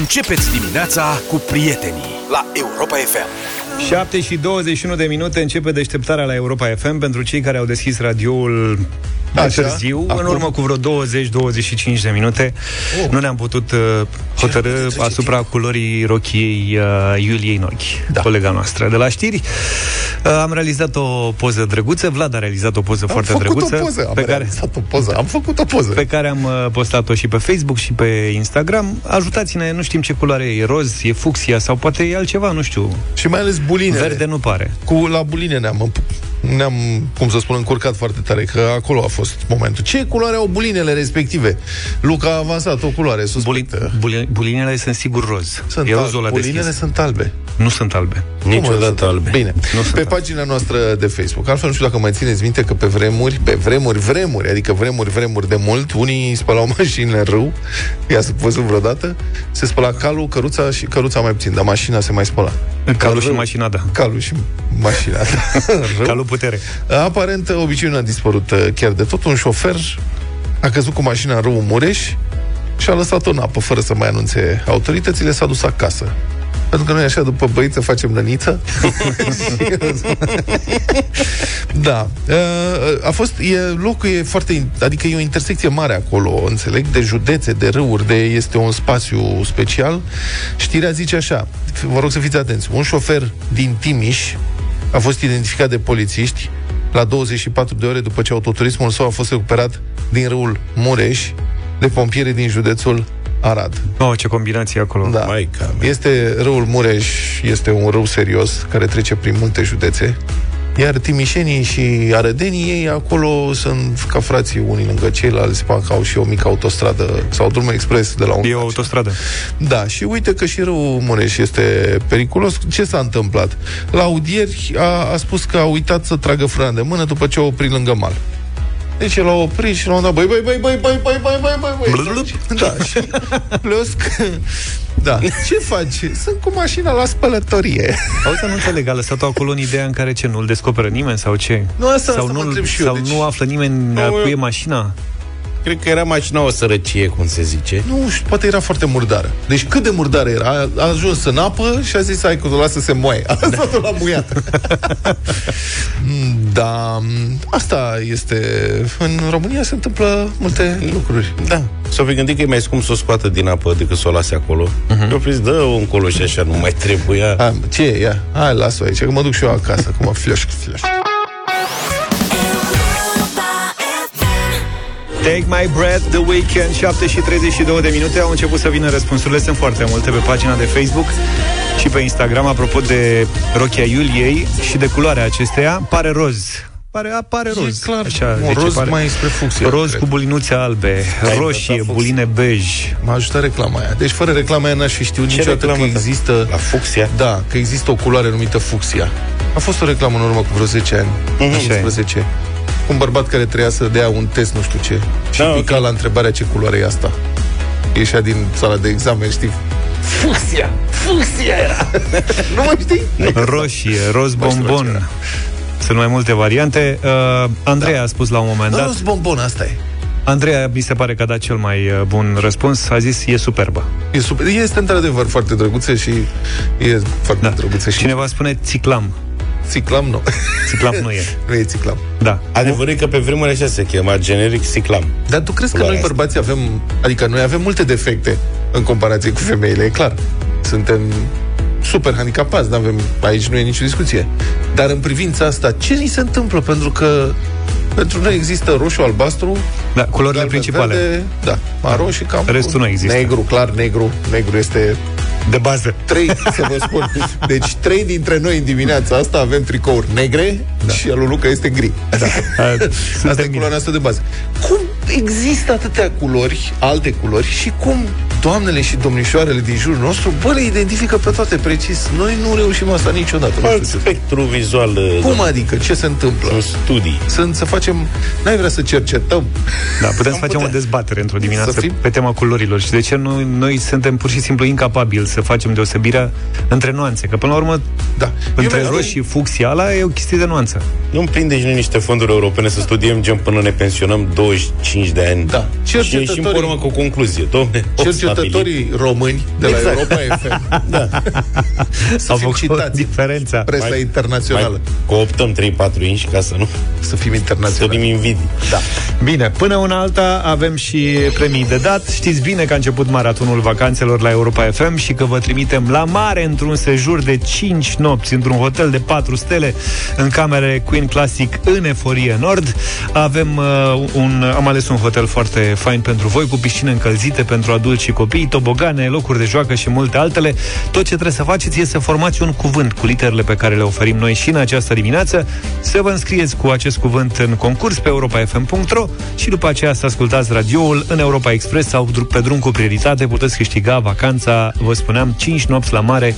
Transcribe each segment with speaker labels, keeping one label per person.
Speaker 1: Începeți dimineața cu prietenii la Europa FM.
Speaker 2: 7 și 21 de minute începe deșteptarea la Europa FM pentru cei care au deschis radioul mai
Speaker 3: Așa,
Speaker 2: târziu,
Speaker 3: acum.
Speaker 2: în urmă cu vreo 20-25 de minute.
Speaker 3: Oh.
Speaker 2: Nu ne-am putut uh, hotărâ asupra culorii rochiei uh, Iuliei Nochi,
Speaker 3: Da.
Speaker 2: colega noastră de la știri. Uh, am realizat o poză drăguță, Vlad a realizat o poză
Speaker 3: Am
Speaker 2: foarte
Speaker 3: făcut
Speaker 2: drăguță.
Speaker 3: o poză, am
Speaker 2: pe care,
Speaker 3: realizat o poză, am făcut o poză.
Speaker 2: pe care am uh, postat-o și pe Facebook și pe Instagram. Ajutați-ne, nu știm ce culoare e, e roz, e fucsia sau poate e altceva, nu știu.
Speaker 3: Și mai ales bulinele.
Speaker 2: Verde nu pare.
Speaker 3: Cu la buline ne-am, ne-am, cum să spun, încurcat foarte tare, că acolo a fost momentul. Ce culoare au bulinele respective? Luca a avansat o culoare suspectă.
Speaker 2: Buli, bulinele sunt sigur roz.
Speaker 3: Sunt
Speaker 2: e rozul
Speaker 3: albe.
Speaker 2: ăla
Speaker 3: bulinele
Speaker 2: deschis.
Speaker 3: sunt albe.
Speaker 2: Nu sunt albe.
Speaker 3: Cum
Speaker 4: Niciodată
Speaker 3: sunt
Speaker 4: albe.
Speaker 3: Bine.
Speaker 2: Nu sunt
Speaker 3: pe
Speaker 2: albe.
Speaker 3: pagina noastră de Facebook. Altfel, nu știu dacă mai țineți minte că pe vremuri, pe vremuri, vremuri, adică vremuri, vremuri de mult, unii spălau mașinile în râu, i-ați văzut vreodată, se spăla calul, căruța și căruța mai puțin, dar mașina se mai spăla.
Speaker 2: Calul
Speaker 3: În
Speaker 2: și
Speaker 3: râu.
Speaker 2: mașina, da.
Speaker 3: Calul și mașina. da. În râu.
Speaker 2: Calul putere.
Speaker 3: Aparent, obiceiul a dispărut uh, chiar de tot. Un șofer a căzut cu mașina în râul Mureș și a lăsat-o în apă, fără să mai anunțe autoritățile, s-a dus acasă. Pentru că noi așa, după băiță, facem năniță. da. Uh, A fost, e, locul e foarte, adică e o intersecție mare acolo, înțeleg, de județe, de râuri, de, este un spațiu special. Știrea zice așa, vă rog să fiți atenți, un șofer din Timiș a fost identificat de polițiști la 24 de ore după ce autoturismul său a fost recuperat din râul Mureș de pompieri din județul Arad.
Speaker 2: Oh, ce combinație acolo.
Speaker 3: Da.
Speaker 4: Maica mea.
Speaker 3: Este râul Mureș, este un râu serios care trece prin multe județe. Iar timișenii și arădenii ei acolo sunt ca frații unii lângă ceilalți, parcă au și o mică autostradă sau drum expres de la un
Speaker 2: E o
Speaker 3: dat.
Speaker 2: autostradă.
Speaker 3: Da, și uite că și râul Mureș este periculos. Ce s-a întâmplat? La audieri a, a spus că a uitat să tragă frâna de mână după ce a oprit lângă mal. Deci el a oprit și l-a dat, băi, băi, băi, băi, băi, băi, băi, băi, băi, băi.
Speaker 2: Blub, blub.
Speaker 3: Da, și plus că... Da, ce faci? Sunt cu mașina la spălătorie.
Speaker 2: Auzi, nu înțeleg, a lăsat-o acolo în ideea în care ce, nu-l descoperă nimeni sau ce?
Speaker 3: Nu, asta-
Speaker 2: sau
Speaker 3: asta mă
Speaker 2: nu,
Speaker 3: întreb și eu,
Speaker 2: sau
Speaker 3: deci-
Speaker 2: nu află nimeni a cui e mașina?
Speaker 4: Cred că era mașina o sărăcie, cum se zice.
Speaker 3: Nu știu, poate era foarte murdară. Deci cât de murdară era? A, a ajuns în apă și a zis, hai că o lasă să se moaie. A lăsat-o la muiat. Mm, da, mm, asta este... În România se întâmplă multe lucruri.
Speaker 4: Da. S-au fi gândit că e mai scump să o scoată din apă decât să o lase acolo. Uh-huh. Eu prins, dă-o încolo și așa, nu mai trebuia.
Speaker 3: A, ce e? Ia, hai, las-o aici, că mă duc și eu acasă. Acum, flash, flash.
Speaker 2: Take My Breath, The Weekend, 7 și 32 de minute Au început să vină răspunsurile, sunt foarte multe Pe pagina de Facebook și pe Instagram Apropo de rochia Iuliei Și de culoarea acesteia, pare roz Pare, pare roz
Speaker 3: E clar,
Speaker 2: Așa,
Speaker 3: un
Speaker 2: zice,
Speaker 3: roz
Speaker 2: pare.
Speaker 3: mai spre fucsia.
Speaker 2: Roz
Speaker 3: cred.
Speaker 2: cu bulinuțe albe
Speaker 4: Ai
Speaker 2: Roșie,
Speaker 4: inventat
Speaker 2: buline bej
Speaker 3: M-a ajutat reclama aia. Deci fără reclama aia n-aș fi știut
Speaker 4: Ce
Speaker 3: niciodată că
Speaker 4: reclamă, da?
Speaker 3: există...
Speaker 4: La fucsia?
Speaker 3: Da, că există o culoare numită fucsia. A fost o reclamă în urmă cu vreo 10 ani,
Speaker 2: Mhm. Așa e.
Speaker 3: 15. Cu un bărbat care trebuia să dea un test, nu știu ce. Și
Speaker 4: Da,
Speaker 3: pica
Speaker 4: ok.
Speaker 3: la întrebarea ce culoare e asta. Ieșea din sala de examen, știi? Fucsia! Fucsia era! nu mai știi?
Speaker 2: Roșie, roz
Speaker 3: Mai știu la ce
Speaker 2: bombon
Speaker 3: era.
Speaker 2: Sunt mai multe variante uh, Andreea a spus la un moment
Speaker 3: Da,
Speaker 2: dat
Speaker 3: nu bombon, asta e.
Speaker 2: Andreea mi se pare că a dat cel mai uh, bun răspuns A zis, e superbă
Speaker 3: E super. Este într-adevăr foarte drăguță și e foarte
Speaker 2: da.
Speaker 3: drăguță. Și
Speaker 2: Cineva spune țiclam
Speaker 3: țiclam nu.
Speaker 2: Țiclam nu e
Speaker 3: nu e țiclam.
Speaker 2: Da
Speaker 4: Adevărul e că pe vremuri așa se chema, generic ciclam.
Speaker 3: Dar tu crezi că
Speaker 4: Culoarea
Speaker 3: noi
Speaker 4: asta.
Speaker 3: bărbații avem, adică noi avem multe defecte în comparație cu femeile, e clar. Suntem super handicapați, nu avem, aici nu e nicio discuție. Dar în privința asta, ce ni se întâmplă? Pentru că pentru noi există roșu, albastru,
Speaker 2: Da, culorile
Speaker 3: galben,
Speaker 2: principale
Speaker 3: verde, da, maroș și cam...
Speaker 2: Restul nu există.
Speaker 3: Negru, clar, negru. Negru este
Speaker 2: de bază.
Speaker 3: trei, să vă spun. Deci trei dintre noi în dimineața asta avem tricouri negre da. și al lui Luca este gri. Da. Asta e culoarea asta de bază. Cum există atâtea culori, alte culori și cum doamnele și domnișoarele din jurul nostru, bă, le identifică pe toate precis. Noi nu reușim asta niciodată. Nu
Speaker 4: Alt
Speaker 3: știu ce.
Speaker 4: spectru vizual.
Speaker 3: Cum adică? Ce se întâmplă?
Speaker 4: În studii.
Speaker 3: Sunt să facem... N-ai vrea să cercetăm?
Speaker 2: Da, putem să
Speaker 4: Am
Speaker 2: facem
Speaker 4: putea.
Speaker 2: o dezbatere într-o dimineață
Speaker 3: Să fim-
Speaker 2: pe tema culorilor și de ce noi, noi suntem pur și simplu incapabili să facem deosebirea între nuanțe. Că până la urmă,
Speaker 3: Da.
Speaker 2: între
Speaker 3: Eu mi-aș
Speaker 2: roșii și fucsia ala e o chestie de nuanță.
Speaker 4: Nu-mi prinde și noi niște fonduri europene să studiem gen până ne pensionăm 25 de ani.
Speaker 3: Da.
Speaker 4: Și ieșim pe
Speaker 3: Cercetătorii-
Speaker 4: urmă cu o concluzie. Domne, o
Speaker 3: Cercetătorii români de la
Speaker 4: Exact.
Speaker 3: Europa FM
Speaker 4: Da.
Speaker 3: să
Speaker 2: Au
Speaker 3: fim
Speaker 2: făcut
Speaker 3: citați
Speaker 2: diferența.
Speaker 3: presa
Speaker 4: Mai-
Speaker 3: internațională.
Speaker 4: Mai cooptăm 3-4 inși ca să nu
Speaker 3: Să fim
Speaker 4: stărim
Speaker 3: internaționali.
Speaker 4: invidii.
Speaker 3: Da.
Speaker 2: Bine, până una alta avem și premii de dat. Știți bine că a început maratonul vacanțelor la Europa FM și că vă trimitem la mare într-un sejur de 5 nopți într-un hotel de 4 stele în camere Queen Classic în Eforie Nord. Avem uh, un, am ales un hotel foarte fain pentru voi, cu piscine încălzite pentru adulți și copii, tobogane, locuri de joacă și multe altele. Tot ce trebuie să faceți e să formați un cuvânt cu literele pe care le oferim noi și în această dimineață, să vă înscrieți cu acest cuvânt în concurs pe europafm.ro și după aceea să ascultați radioul în Europa Express sau dru- pe drum cu prioritate puteți câștiga vacanța, vă spuneam, 5 nopți la mare,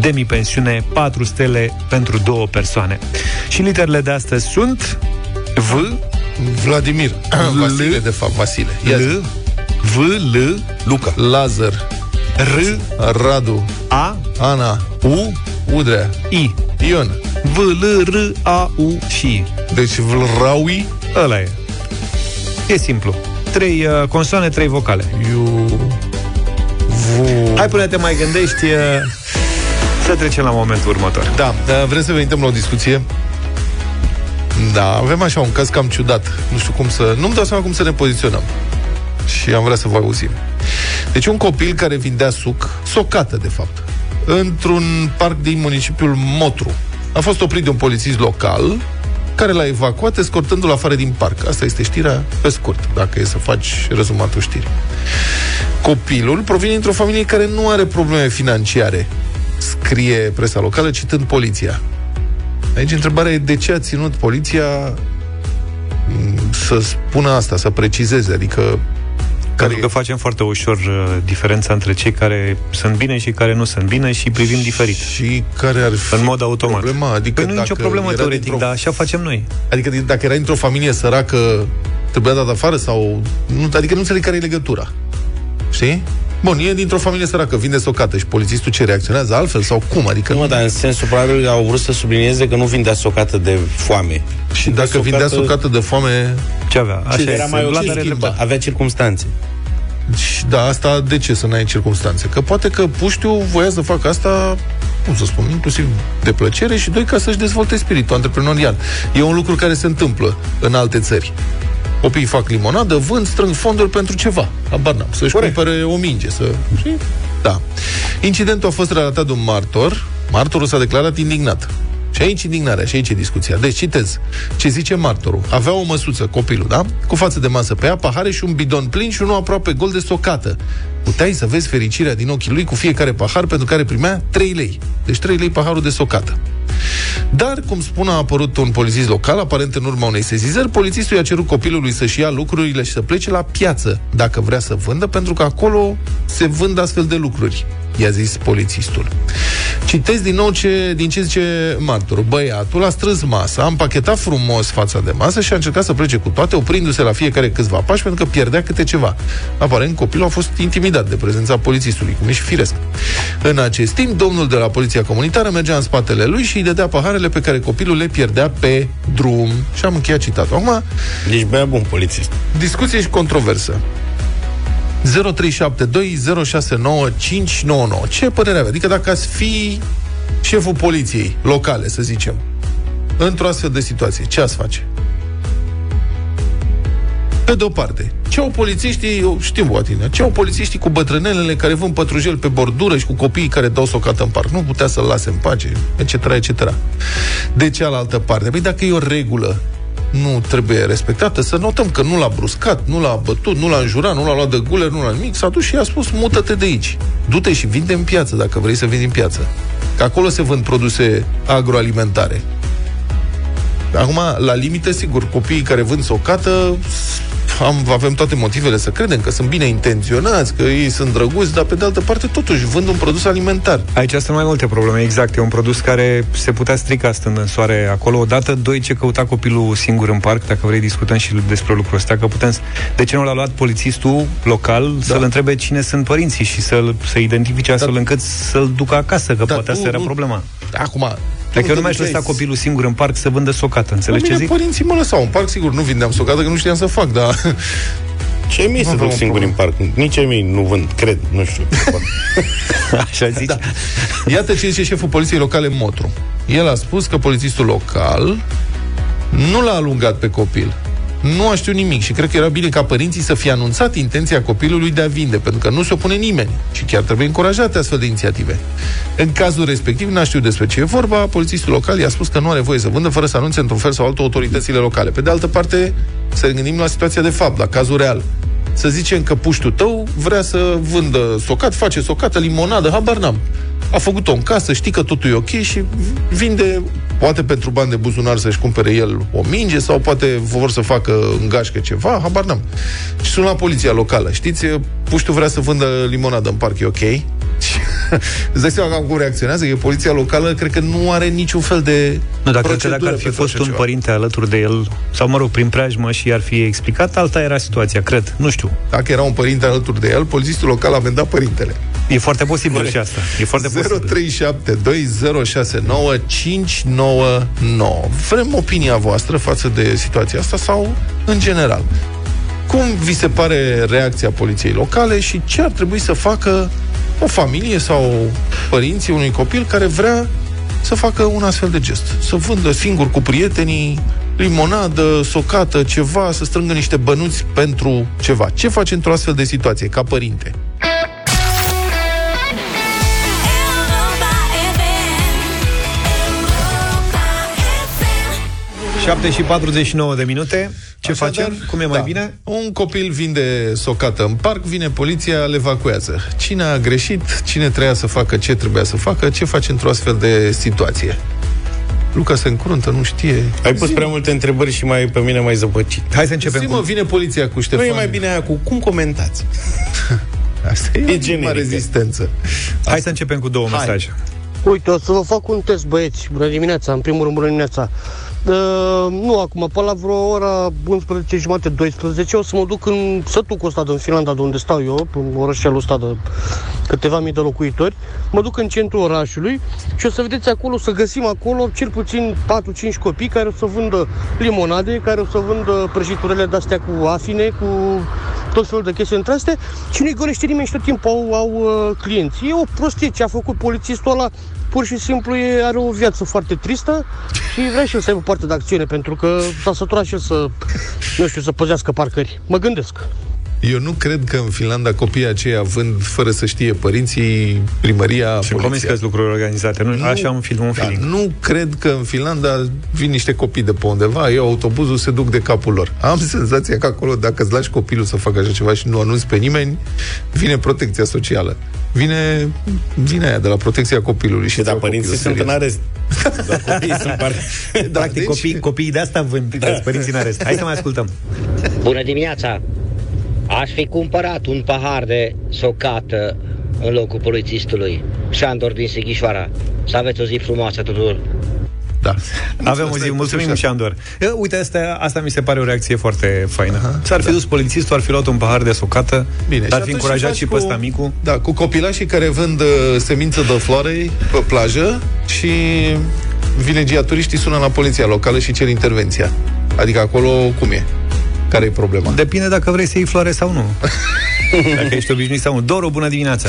Speaker 2: demi-pensiune, 4 stele pentru două persoane. Și literele de astăzi sunt V,
Speaker 3: Vladimir. Vasile, de fapt, Vasile. Ia zi.
Speaker 2: L, V, L,
Speaker 3: Luca. Lazar.
Speaker 2: R,
Speaker 3: Radu.
Speaker 2: A,
Speaker 3: Ana.
Speaker 2: U,
Speaker 3: Udrea.
Speaker 2: I.
Speaker 3: Ion.
Speaker 2: V, L, R, A, U și I.
Speaker 3: Deci Vlaraui.
Speaker 2: Ăla e. E simplu. Trei uh, consoane, trei vocale.
Speaker 3: Iu... Vu...
Speaker 2: Hai până te mai gândești uh, să trecem la momentul următor.
Speaker 3: Da, da, vrem să venim la o discuție. Da, avem așa un caz cam ciudat. Nu știu cum să... Nu-mi dau seama cum să ne poziționăm. Și am vrea să vă auzim. Deci un copil care vindea suc, socată de fapt, într-un parc din municipiul Motru. A fost oprit de un polițist local care l-a evacuat escortându-l afară din parc. Asta este știrea pe scurt, dacă e să faci rezumatul știrii. Copilul provine dintr-o familie care nu are probleme financiare, scrie presa locală citând poliția. Aici întrebarea e de ce a ținut poliția m, să spună asta, să precizeze, adică care
Speaker 2: Pentru că facem foarte ușor uh, diferența între cei care sunt bine și care nu sunt bine și privim diferit.
Speaker 3: și care ar fi
Speaker 2: În mod automat.
Speaker 3: problema? Adică
Speaker 2: Păi nu e nicio
Speaker 3: dacă
Speaker 2: problemă
Speaker 3: era
Speaker 2: teoretic,
Speaker 3: dintr-o-
Speaker 2: dar așa facem noi.
Speaker 3: Adică dacă era într-o familie săracă, trebuia dat afară sau... Nu, adică nu înțeleg care e legătura. Știi? Bun, e dintr-o familie săracă, vinde socată și polițistul ce reacționează altfel sau cum? Adică
Speaker 4: Nu, mă, dar în sensul probabil că au vrut să sublinieze că nu vindea socată de foame.
Speaker 3: și dacă vindea socată de foame,
Speaker 2: Ce avea? Așa
Speaker 3: Ce
Speaker 2: e,
Speaker 4: Era mai
Speaker 2: Vlad
Speaker 4: ok,
Speaker 2: are
Speaker 3: schimba?
Speaker 2: dreptate.
Speaker 4: avea circumstanțe.
Speaker 3: Și da, asta de ce să n-ai circunstanțe? Că poate că puștiu voia să facă asta, cum să spun, inclusiv de plăcere și doi, ca să-și dezvolte spiritul antreprenorial. E un lucru care se întâmplă în alte țări. Copiii fac limonadă, vând, strâng fonduri pentru ceva. Habar n-am. Să-și
Speaker 4: Corect.
Speaker 3: cumpere o minge. Să... Și... Da. Incidentul a fost relatat de un martor. Martorul s-a declarat indignat. Și aici indignarea, și aici e discuția. Deci citez ce zice martorul. Avea o măsuță, copilul, da? Cu față de masă pe ea, pahare și un bidon plin și unul aproape gol de socată. Puteai să vezi fericirea din ochii lui cu fiecare pahar pentru care primea 3 lei. Deci 3 lei paharul de socată. Dar, cum spun, a apărut un polițist local, aparent în urma unei sezizări, polițistul i-a cerut copilului să-și ia lucrurile și să plece la piață, dacă vrea să vândă, pentru că acolo se vând astfel de lucruri, i-a zis polițistul. Citesc din nou ce, din ce zice martorul. Băiatul a strâns masa, a împachetat frumos fața de masă și a încercat să plece cu toate, oprindu-se la fiecare câțiva pași, pentru că pierdea câte ceva. Aparent, copilul a fost intimidat de prezența polițistului, cum e și firesc. În acest timp, domnul de la poliția comunitară mergea în spatele lui și îi dădea paharele pe care copilul le pierdea pe drum. Și am încheiat citatul. Acum,
Speaker 4: Deci băia bun polițist.
Speaker 3: discuție și controversă. 0372069599. Ce părere avea? Adică dacă ați fi șeful poliției locale, să zicem, într-o astfel de situație, ce ați face? Pe de o parte, ce au polițiștii, eu știm o tine, ce au polițiștii cu bătrânelele care vând pătrujel pe bordură și cu copiii care dau socată în parc? Nu putea să-l lase în pace, etc., etc. De cealaltă parte, păi dacă e o regulă nu trebuie respectată, să notăm că nu l-a bruscat, nu l-a bătut, nu l-a înjurat, nu l-a luat de guler, nu l-a nimic, s-a dus și i-a spus, mută-te de aici. Du-te și vinde în piață, dacă vrei să vinzi în piață. Că acolo se vând produse agroalimentare. Acum, la limite, sigur, copiii care vând socată, am, avem toate motivele să credem că sunt bine intenționați, că ei sunt drăguți, dar pe de altă parte totuși vând un produs alimentar.
Speaker 2: Aici sunt mai multe probleme, exact. E un produs care se putea strica stând în soare acolo. Odată, doi, ce căuta copilul singur în parc, dacă vrei discutăm și despre lucrul ăsta, că putem... De ce nu l-a luat polițistul local da. să-l întrebe cine sunt părinții și să-l, să identifice astfel da. încât să-l ducă acasă, că da, poate asta era problema.
Speaker 3: Acum,
Speaker 2: dacă eu nu mi-aș lăsa copilul singur în parc să vândă socată, înțelegi ce zic?
Speaker 3: părinții mă lăsau în parc, sigur, nu vindeam socată, că nu știam să fac, dar...
Speaker 4: Ce mii să duc singur în parc? Nici ei nu vând, cred, nu știu.
Speaker 2: Așa zici? Da.
Speaker 3: Iată ce zice șeful poliției locale Motru. El a spus că polițistul local nu l-a alungat pe copil, nu a știut nimic și cred că era bine ca părinții să fie anunțat intenția copilului de a vinde, pentru că nu se opune nimeni și chiar trebuie încurajate astfel de inițiative. În cazul respectiv, n-a știut despre ce e vorba, polițistul local i-a spus că nu are voie să vândă fără să anunțe într-un fel sau altul autoritățile locale. Pe de altă parte, să ne gândim la situația de fapt, la cazul real. Să zicem că puștul tău vrea să vândă socat, face socată, limonadă, habar n-am a făcut-o în casă, știi că totul e ok și vinde, poate pentru bani de buzunar să-și cumpere el o minge sau poate vor să facă în gașcă ceva, habar n-am. Și sună la poliția locală. Știți, puștul vrea să vândă limonadă în parc, e ok? Îți dai seama cum reacționează? E poliția locală, cred că nu are niciun fel de
Speaker 2: Nu, dacă, dacă ar fi fost un ceva. părinte alături de el, sau mă rog, prin preajmă și ar fi explicat, alta era situația, cred. Nu știu.
Speaker 3: Dacă era un părinte alături de el, polițistul local a vendat părintele.
Speaker 2: E foarte posibil și asta. E foarte
Speaker 3: 0372069599. Vrem opinia voastră față de situația asta sau în general. Cum vi se pare reacția poliției locale și ce ar trebui să facă o familie sau părinții unui copil care vrea să facă un astfel de gest. Să vândă singur cu prietenii limonadă, socată, ceva, să strângă niște bănuți pentru ceva. Ce faci într-o astfel de situație, ca părinte?
Speaker 2: 7 și 49 de minute. Ce Așa facem? Dar, Cum e mai da. bine?
Speaker 3: Un copil vinde socată în parc, vine poliția, le evacuează. Cine a greșit, cine trebuia să facă ce trebuia să facă, ce face într-o astfel de situație? Luca se încruntă, nu știe.
Speaker 4: Ai pus Zim. prea multe întrebări și mai pe mine mai zăpăcit.
Speaker 2: Hai să începem.
Speaker 3: Zi, cu... vine poliția cu Ștefan.
Speaker 4: Nu e mai bine aia cu cum comentați?
Speaker 3: Asta e, e generică. rezistență.
Speaker 2: Hai Asta. să începem cu două Hai. mesaje.
Speaker 5: Uite, o să vă fac un test, băieți. Bună dimineața, în primul rând, bună dimineața. Uh, nu acum, pe la vreo ora 11 jumate, 12, o să mă duc în sătucul ăsta din Finlanda, de unde stau eu, în orășelul ăsta de câteva mii de locuitori. Mă duc în centrul orașului și o să vedeți acolo, să găsim acolo cel puțin 4-5 copii care o să vândă limonade, care o să vândă prăjiturile de-astea cu afine, cu tot felul de chestii între astea și nu-i golește nimeni și tot timpul au, au uh, clienți. E o prostie ce a făcut polițistul ăla pur și simplu e, are o viață foarte tristă și vrea și el să aibă parte de acțiune, pentru că s-a săturat și el să, nu știu, să păzească parcări. Mă gândesc.
Speaker 3: Eu nu cred că în Finlanda copiii aceia vând fără să știe părinții, primăria,
Speaker 2: Și cum că lucruri organizate, nu? nu Așa un film, un da, feeling.
Speaker 3: Nu cred că în Finlanda vin niște copii de pe undeva, iau autobuzul, se duc de capul lor. Am senzația că acolo, dacă îți lași copilul să facă așa ceva și nu anunți pe nimeni, vine protecția socială. Vine, vine aia de la protecția copilului. Și
Speaker 4: da, părinții sunt în arest. Da, copiii sunt par...
Speaker 2: Practic, deci... copii, copiii de asta vând da. părinții în arest. Hai să mai ascultăm.
Speaker 6: Bună dimineața! Aș fi cumpărat un pahar de socată în locul polițistului. Șandor din Sighișoara. Să aveți o zi frumoasă tuturor.
Speaker 2: Da. Avem o zi. Mulțumim, Șandor. Uite, asta, asta mi se pare o reacție foarte faină. Aha, S-ar fi da. dus polițistul, ar fi luat un pahar de socată, Bine, ar fi încurajat și, și pe ăsta micu.
Speaker 3: Da, cu copilașii care vând uh, semință de floare pe plajă și vilegiaturiștii sună la poliția locală și cer intervenția. Adică acolo cum e? Care e problema?
Speaker 2: Depinde dacă vrei să iei floare sau nu. dacă ești obișnuit sau nu. Doru, bună dimineața!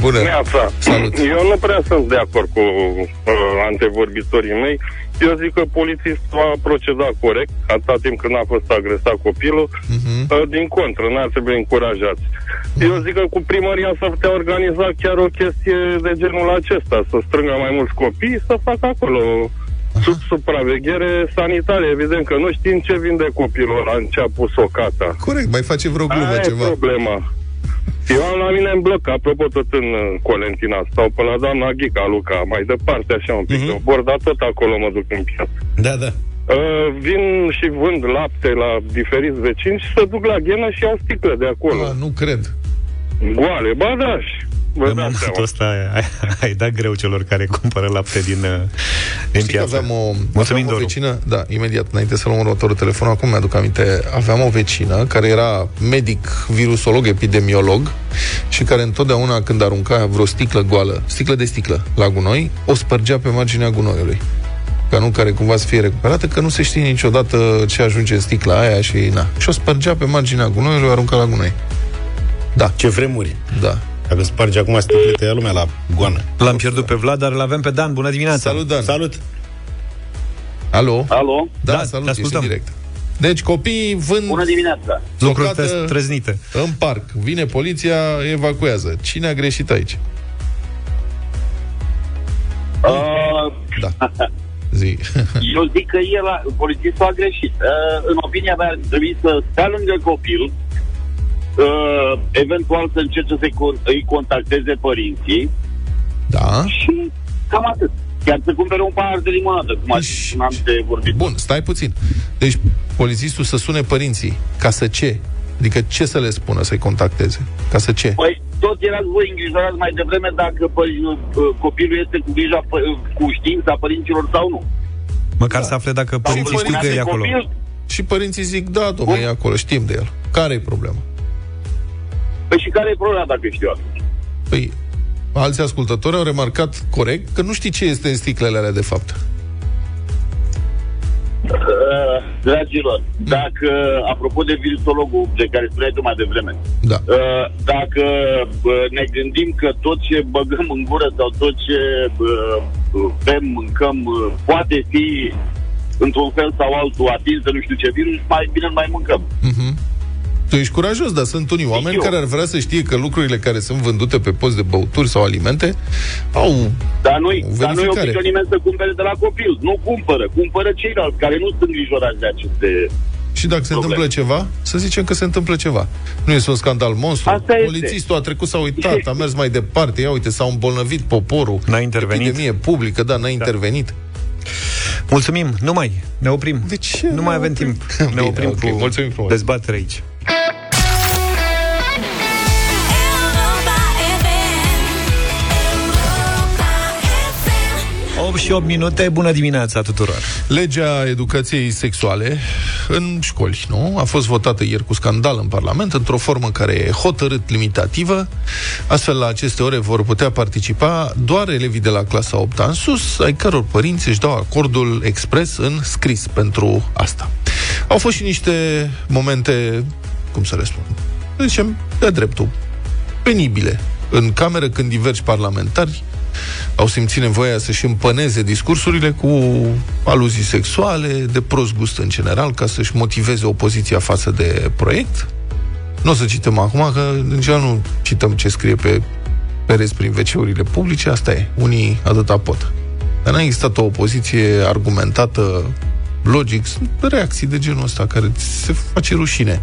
Speaker 3: Bună!
Speaker 7: Neața.
Speaker 3: Salut!
Speaker 7: Eu nu prea sunt de acord cu uh, antevorbitorii mei. Eu zic că polițistul a procedat corect, atâta timp când a fost agresat copilul. Uh-huh. Uh, din contră, n-ar trebui încurajați. Uh-huh. Eu zic că cu primăria s-ar putea organiza chiar o chestie de genul acesta, să strângă mai mulți copii, să facă acolo sub supraveghere sanitară. Evident că nu știm ce vinde copilul ăla în ce a pus o cata.
Speaker 3: Corect, mai face vreo glumă
Speaker 7: Aia
Speaker 3: ceva.
Speaker 7: e problema. Eu am la mine în bloc, apropo tot în uh, Colentina, sau pe la doamna Ghica Luca, mai departe așa un pic, uh-huh. bord, dar tot acolo mă duc în piață.
Speaker 3: Da, da.
Speaker 8: Uh, vin și vând lapte la diferiți vecini și se duc la ghenă și iau sticle de acolo.
Speaker 3: Ah, nu cred.
Speaker 8: Goale, ba da, și vă
Speaker 2: În
Speaker 8: dați
Speaker 2: momentul
Speaker 8: seama.
Speaker 2: ăsta ai, ai dat greu celor care cumpără lapte din, uh, din
Speaker 3: Știi că
Speaker 2: piață.
Speaker 3: aveam o,
Speaker 2: Mulțumim,
Speaker 3: aveam o
Speaker 2: Doru.
Speaker 3: vecină, da, imediat, înainte să luăm următorul telefon, acum mi-aduc aminte, aveam o vecină care era medic, virusolog, epidemiolog și care întotdeauna când arunca vreo sticlă goală, sticlă de sticlă, la gunoi, o spărgea pe marginea gunoiului ca nu care cumva să fie recuperată, că nu se știe niciodată ce ajunge în sticla aia și na. Și o spărgea pe marginea gunoiului, o arunca la gunoi. Da,
Speaker 4: Ce vremuri.
Speaker 3: da.
Speaker 4: Dacă sparge acum sticlele, te ia lumea la goană.
Speaker 2: L-am pierdut pe Vlad, dar l-avem pe Dan. Bună dimineața!
Speaker 3: Salut, Dan.
Speaker 4: Salut!
Speaker 3: Alo?
Speaker 9: Alo,
Speaker 3: Da,
Speaker 2: Da, te
Speaker 3: salut, ești
Speaker 2: ascultăm.
Speaker 3: în direct. Deci copiii vând
Speaker 9: bună dimineața.
Speaker 2: Lucruri
Speaker 3: Zocată-
Speaker 2: tre- treznite.
Speaker 3: în parc. Vine poliția, evacuează. Cine a greșit aici?
Speaker 9: Uh,
Speaker 3: Da. Zi.
Speaker 9: eu zic că el, a, polițistul a greșit. Uh, în opinia mea ar trebui să stea lângă copil, uh, eventual să încerce să-i con- îi contacteze părinții
Speaker 3: Da.
Speaker 9: și cam atât. Chiar să cumpere un pahar de limonadă, cum a
Speaker 3: Deci-
Speaker 9: zis un am de vorbit.
Speaker 3: Bun, stai puțin. Deci polițistul să sune părinții. Ca să ce? Adică ce să le spună să-i contacteze? Ca să ce?
Speaker 9: Păi, tot erați voi îngrijorați mai devreme dacă păi, uh, copilul este cu grija, pă- cu știința părinților sau nu.
Speaker 2: Măcar să afle dacă părinții știu că e acolo.
Speaker 9: Copil,
Speaker 3: Și părinții zic, da, domnule, e acolo, știm de el. Care e problema?
Speaker 9: Păi și care e problema dacă știu asta?
Speaker 3: Păi, alți ascultători au remarcat corect că nu știi ce este în sticlele alea de fapt.
Speaker 9: Uh, dragilor, dacă, apropo de virusologul de care spuneai tu mai devreme,
Speaker 3: Da.
Speaker 9: uh, dacă uh, ne gândim că tot ce băgăm în gură sau tot ce uh, bem, mâncăm, uh, poate fi într-un fel sau altul atins de nu știu ce virus, mai bine nu mai mâncăm.
Speaker 3: Tu ești curajos, dar sunt unii oameni
Speaker 9: eu.
Speaker 3: care ar vrea să știe că lucrurile care sunt vândute pe post de băuturi sau alimente au...
Speaker 9: Dar nu-i,
Speaker 3: O
Speaker 9: dar nu-i
Speaker 3: verificare.
Speaker 9: obligat nimeni să cumpere de la copil. Nu cumpără. Cumpără ceilalți care nu sunt îngrijorați de aceste...
Speaker 3: Și dacă se
Speaker 9: Probleme.
Speaker 3: întâmplă ceva, să zicem că se întâmplă ceva. Nu este un scandal monstru.
Speaker 9: Asta este.
Speaker 3: Polițistul a trecut, s-a uitat, a mers mai departe. Ia uite, s-a îmbolnăvit poporul.
Speaker 2: N-a intervenit.
Speaker 3: Epidemie publică, da, n-a intervenit.
Speaker 2: Mulțumim, nu mai, ne oprim.
Speaker 3: De ce
Speaker 2: Nu
Speaker 3: ne
Speaker 2: mai avem
Speaker 3: oprim?
Speaker 2: timp. Ne
Speaker 3: Bine,
Speaker 2: oprim
Speaker 3: ok,
Speaker 2: cu
Speaker 3: mulțumim frumos.
Speaker 2: dezbatere aici. 8 și 8 minute, bună dimineața tuturor.
Speaker 3: Legea educației sexuale în școli, nu? A fost votată ieri cu scandal în Parlament, într-o formă care e hotărât limitativă. Astfel, la aceste ore vor putea participa doar elevii de la clasa 8 în sus, ai căror părinți își dau acordul expres în scris pentru asta. Au fost și niște momente, cum să le spun, să zicem, de dreptul, penibile în cameră când diversi parlamentari au simțit nevoia să-și împăneze discursurile cu aluzii sexuale, de prost gust în general, ca să-și motiveze opoziția față de proiect. Nu o să cităm acum, că în general nu cităm ce scrie pe pereți prin wc publice, asta e. Unii atâta pot. Dar n-a existat o opoziție argumentată, logic, sunt reacții de genul ăsta, care ți se face rușine.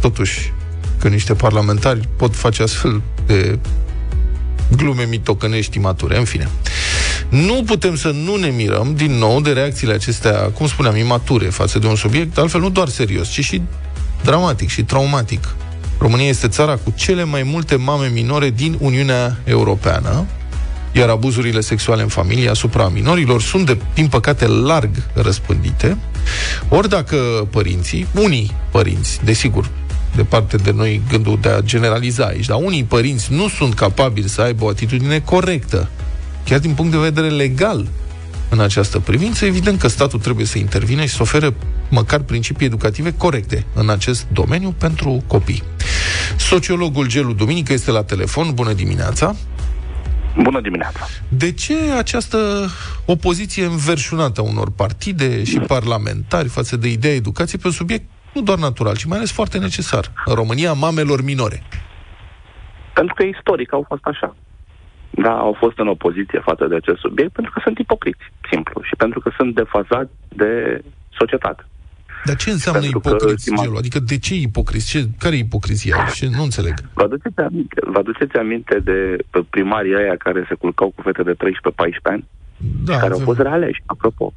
Speaker 3: Totuși, că niște parlamentari pot face astfel de glume mitocănești imature, în fine. Nu putem să nu ne mirăm din nou de reacțiile acestea, cum spuneam, imature față de un subiect, altfel nu doar serios, ci și dramatic și traumatic. România este țara cu cele mai multe mame minore din Uniunea Europeană, iar abuzurile sexuale în familie asupra minorilor sunt, de, din păcate, larg răspândite. Ori dacă părinții, unii părinți, desigur, departe de noi gândul de a generaliza aici, dar unii părinți nu sunt capabili să aibă o atitudine corectă, chiar din punct de vedere legal, în această privință, evident că statul trebuie să intervine și să ofere măcar principii educative corecte în acest domeniu pentru copii. Sociologul Gelu Duminică este la telefon. Bună dimineața!
Speaker 10: Bună dimineața!
Speaker 3: De ce această opoziție înverșunată a unor partide și parlamentari față de ideea educației pe un subiect nu doar natural, ci mai ales foarte necesar în România, a mamelor minore?
Speaker 10: Pentru că istoric au fost așa. Da, au fost în opoziție față de acest subiect pentru că sunt ipocriți, simplu, și pentru că sunt defazați de societate.
Speaker 3: Dar ce înseamnă
Speaker 11: Pentru că
Speaker 3: ipocriți,
Speaker 11: stima-
Speaker 3: Gelu? Adică de ce ipocriți? Ce, care e ipocrizia aici? Ce- Nu înțeleg.
Speaker 11: Vă aduceți aminte, vă aduceți aminte de uh, primarii aia care se culcau cu fete de 13-14 ani?
Speaker 3: Da,
Speaker 11: care au
Speaker 3: avem-
Speaker 11: fost realeși, apropo.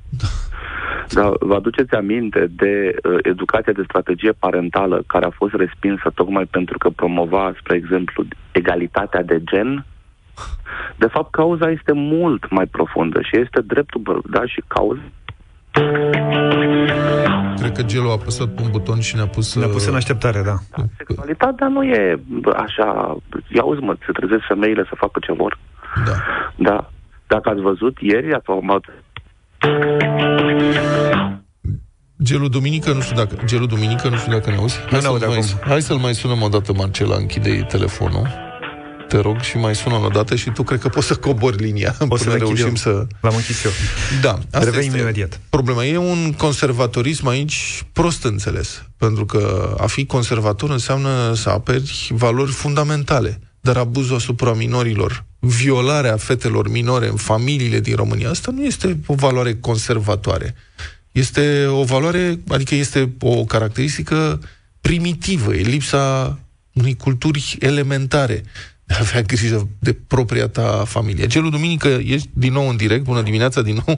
Speaker 11: Da, vă aduceți aminte de uh, educația de strategie parentală care a fost respinsă tocmai pentru că promova, spre exemplu, egalitatea de gen? De fapt, cauza este mult mai profundă și este dreptul, bă, da, și cauza
Speaker 3: Cred că Gelu a apăsat pe un buton și ne-a pus...
Speaker 2: Ne-a pus în
Speaker 3: uh,
Speaker 2: așteptare, da.
Speaker 11: Sexualitatea nu e bă, așa, ia uzi mă, se trezesc femeile să facă ce vor.
Speaker 3: Da.
Speaker 11: Da. Dacă ați văzut ieri, ați urmat
Speaker 3: Gelu Duminică, nu știu dacă, Gelu Duminică, nu știu dacă ne auzi. Hai,
Speaker 2: ne aud
Speaker 3: să-l mai,
Speaker 2: acum.
Speaker 3: hai să-l mai sunăm o dată, Marcela, închide telefonul. Te rog și mai sună o dată și tu cred că poți să cobori linia
Speaker 2: O să
Speaker 3: până
Speaker 2: le închid
Speaker 3: reușim
Speaker 2: eu.
Speaker 3: să...
Speaker 2: L-am închis eu.
Speaker 3: Da, asta
Speaker 2: Revenim
Speaker 3: este
Speaker 2: imediat.
Speaker 3: problema. E un conservatorism aici prost înțeles. Pentru că a fi conservator înseamnă să aperi valori fundamentale. Dar abuzul asupra minorilor, violarea fetelor minore în familiile din România, asta nu este o valoare conservatoare. Este o valoare, adică este o caracteristică primitivă, e lipsa unei culturi elementare de a avea grijă de propria ta familie. Gelu Duminică, ești din nou în direct, bună dimineața din nou.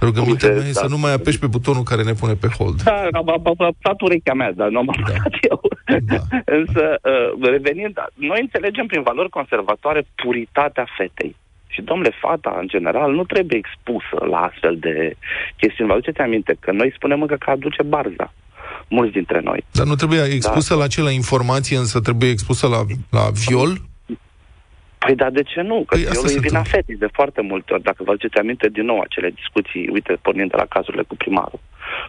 Speaker 3: Rugămintea mea e
Speaker 10: da.
Speaker 3: să nu mai apeși pe butonul care ne pune pe hold.
Speaker 10: Da, am am apăsat urechea mea, dar nu am apăsat eu.
Speaker 3: Da.
Speaker 10: Însă, uh, revenind, noi înțelegem prin valori conservatoare puritatea fetei. Și, domnule, fata, în general, nu trebuie expusă la astfel de chestiuni. Vă aduceți aminte că noi spunem încă că aduce barza. Mulți dintre noi.
Speaker 3: Dar nu trebuie expusă la acela informație, însă trebuie expusă la, la viol?
Speaker 10: Păi da, de ce nu? Că
Speaker 3: Păi
Speaker 10: păi
Speaker 3: asta
Speaker 10: violul
Speaker 3: se
Speaker 10: e vina
Speaker 3: întâmplă.
Speaker 10: fetei de foarte multe ori. Dacă vă aduceți aminte din nou acele discuții, uite, pornind de la cazurile cu primarul.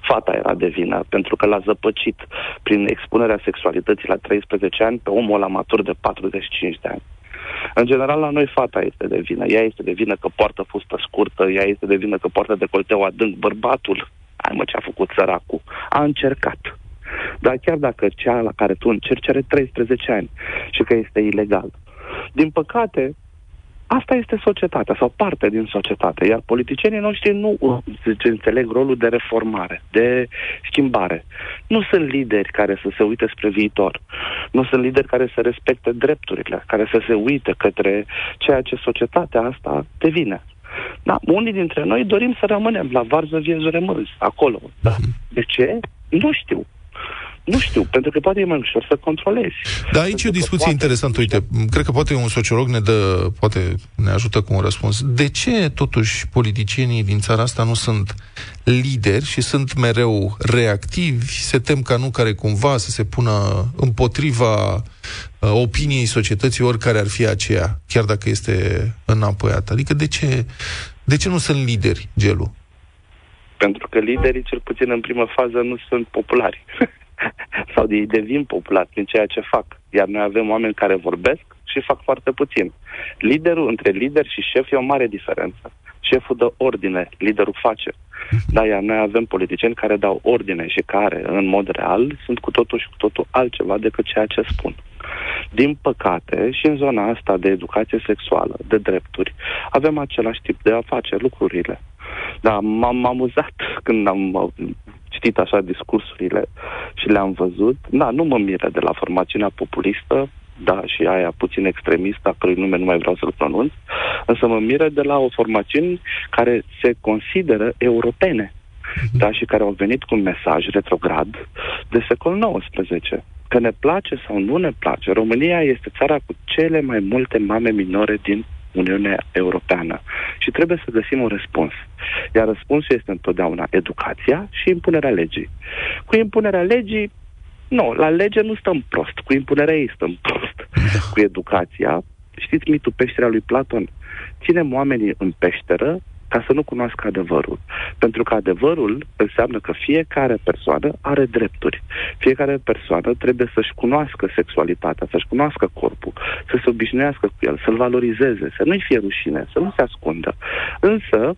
Speaker 10: Fata era de vină pentru că l-a zăpăcit prin expunerea sexualității la 13 ani pe omul ăla matur de 45 de ani. În general, la noi fata este de vină. Ea este de vină că poartă fustă scurtă, ea este de vină că poartă decolteu adânc. Bărbatul, hai mă, ce a făcut săracul, a încercat. Dar chiar dacă cea la care tu încerci are 13 ani și că este ilegal. Din păcate, asta este societatea sau parte din societate, iar politicienii noștri nu uh, zice, înțeleg rolul de reformare, de schimbare. Nu sunt lideri care să se uite spre viitor. Nu sunt lideri care să respecte drepturile, care să se uite către ceea ce societatea asta devine. Da, unii dintre noi dorim să rămânem la varză viezure mânzi, acolo. Da. De ce? Nu știu. Nu știu, pentru că poate e mai ușor să controlezi.
Speaker 3: Da, aici e o discuție interesantă. Uite, cred că poate un sociolog ne dă, poate ne ajută cu un răspuns. De ce, totuși, politicienii din țara asta nu sunt lideri și sunt mereu reactivi, se tem ca nu care cumva să se pună împotriva uh, opiniei societății, oricare ar fi aceea, chiar dacă este înapoiată? Adică de ce, de ce nu sunt lideri, Gelu?
Speaker 10: Pentru că liderii, cel puțin în primă fază, nu sunt populari. Sau ei devin populari prin ceea ce fac. Iar noi avem oameni care vorbesc și fac foarte puțin. Liderul, între lider și șef, e o mare diferență. Șeful dă ordine, liderul face. Da, iar noi avem politicieni care dau ordine și care, în mod real, sunt cu totul și cu totul altceva decât ceea ce spun. Din păcate, și în zona asta de educație sexuală, de drepturi, avem același tip de a face lucrurile. Da, m-am amuzat când am uh, citit așa discursurile și le-am văzut. Da, nu mă miră de la formațiunea populistă, da, și aia puțin extremistă, a cărui nume nu mai vreau să-l pronunț, însă mă miră de la o formațiune care se consideră europene, da, și care au venit cu un mesaj retrograd de secol XIX. Că ne place sau nu ne place, România este țara cu cele mai multe mame minore din Uniunea Europeană. Și trebuie să găsim un răspuns. Iar răspunsul este întotdeauna educația și impunerea legii. Cu impunerea legii, nu, la lege nu stăm prost, cu impunerea ei stăm prost. Cu educația, știți mitul peșterea lui Platon? Ținem oamenii în peșteră ca să nu cunoască adevărul. Pentru că adevărul înseamnă că fiecare persoană are drepturi. Fiecare persoană trebuie să-și cunoască sexualitatea, să-și cunoască corpul, să se obișnuiască cu el, să-l valorizeze, să nu-i fie rușine, să nu se ascundă. Însă,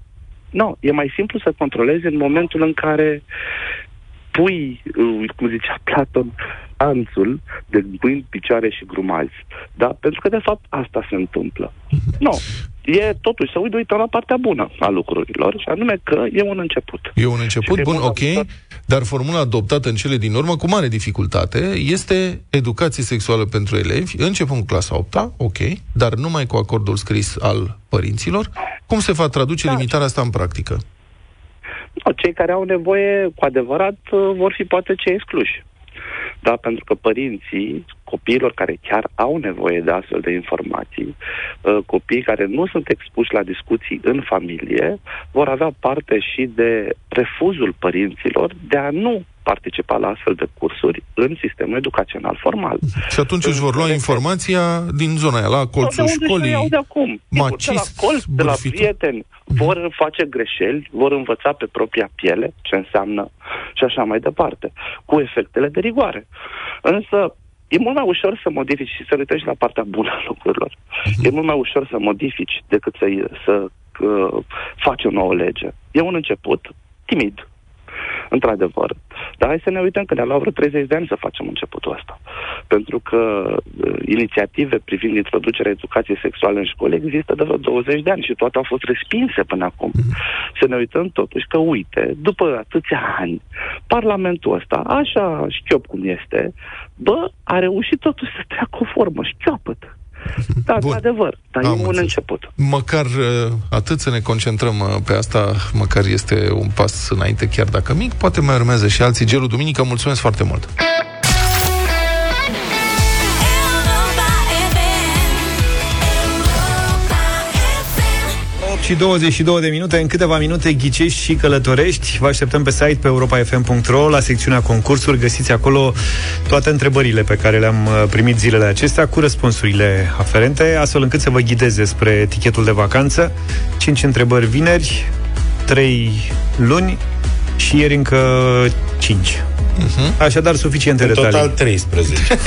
Speaker 10: nu, e mai simplu să controlezi în momentul în care pui, uh, cum zicea Platon, anțul de mâini, picioare și grumazi. Da? Pentru că, de fapt, asta se întâmplă. Nu. E totuși să uită la partea bună a lucrurilor și anume că e un început.
Speaker 3: E un început
Speaker 10: Și
Speaker 3: bun,
Speaker 10: e
Speaker 3: ok.
Speaker 10: bun,
Speaker 3: Dar formula adoptată în cele din urmă, cu mare dificultate, este educație sexuală pentru elevi, începând cu clasa 8 ok, dar numai cu acordul scris al părinților. Cum se va traduce limitarea asta în practică?
Speaker 10: No, cei care au nevoie, cu adevărat, uh, vor fi poate cei excluși. Da, pentru că părinții copiilor care chiar au nevoie de astfel de informații, uh, copiii care nu sunt expuși la discuții în familie, vor avea parte și de refuzul părinților de a nu participa la astfel de cursuri în sistemul educațional formal.
Speaker 3: Și atunci își vor lua informația din zona aia, la colțul
Speaker 10: de unde
Speaker 3: școlii.
Speaker 10: și iau de acum? Sigur, de la
Speaker 3: macist,
Speaker 10: colț, de la
Speaker 3: bârfitor.
Speaker 10: prieteni, vor face greșeli, vor învăța pe propria piele ce înseamnă și așa mai departe, cu efectele de rigoare. Însă, e mult mai ușor să modifici și să uitești la partea bună a lucrurilor. E mult mai ușor să modifici decât să, să uh, faci o nouă lege. E un început timid, într-adevăr. Dar hai să ne uităm că ne-a luat vreo 30 de ani să facem începutul ăsta. Pentru că uh, inițiative privind introducerea educației sexuale în școli există de vreo 20 de ani și toate au fost respinse până acum. Să ne uităm totuși că, uite, după atâția ani, Parlamentul ăsta, așa șchiop cum este, bă, a reușit totuși să treacă o formă șchiopăt. Da,
Speaker 3: Bun.
Speaker 10: adevăr, dar
Speaker 3: Am
Speaker 10: e un
Speaker 3: înțeles.
Speaker 10: început.
Speaker 3: Măcar uh, atât să ne concentrăm uh, pe asta, măcar este un pas înainte, chiar dacă mic, poate mai urmează și alții. Gelu Duminică, mulțumesc foarte mult!
Speaker 2: Și 22 de minute, în câteva minute ghicești și călătorești. Vă așteptăm pe site pe europafm.ro la secțiunea concursuri. Găsiți acolo toate întrebările pe care le-am uh, primit zilele acestea cu răspunsurile aferente, astfel încât să vă ghideze spre etichetul de vacanță. 5 întrebări vineri, 3 luni și ieri încă 5. Așadar, suficiente
Speaker 4: În
Speaker 2: detalii.
Speaker 4: total 13.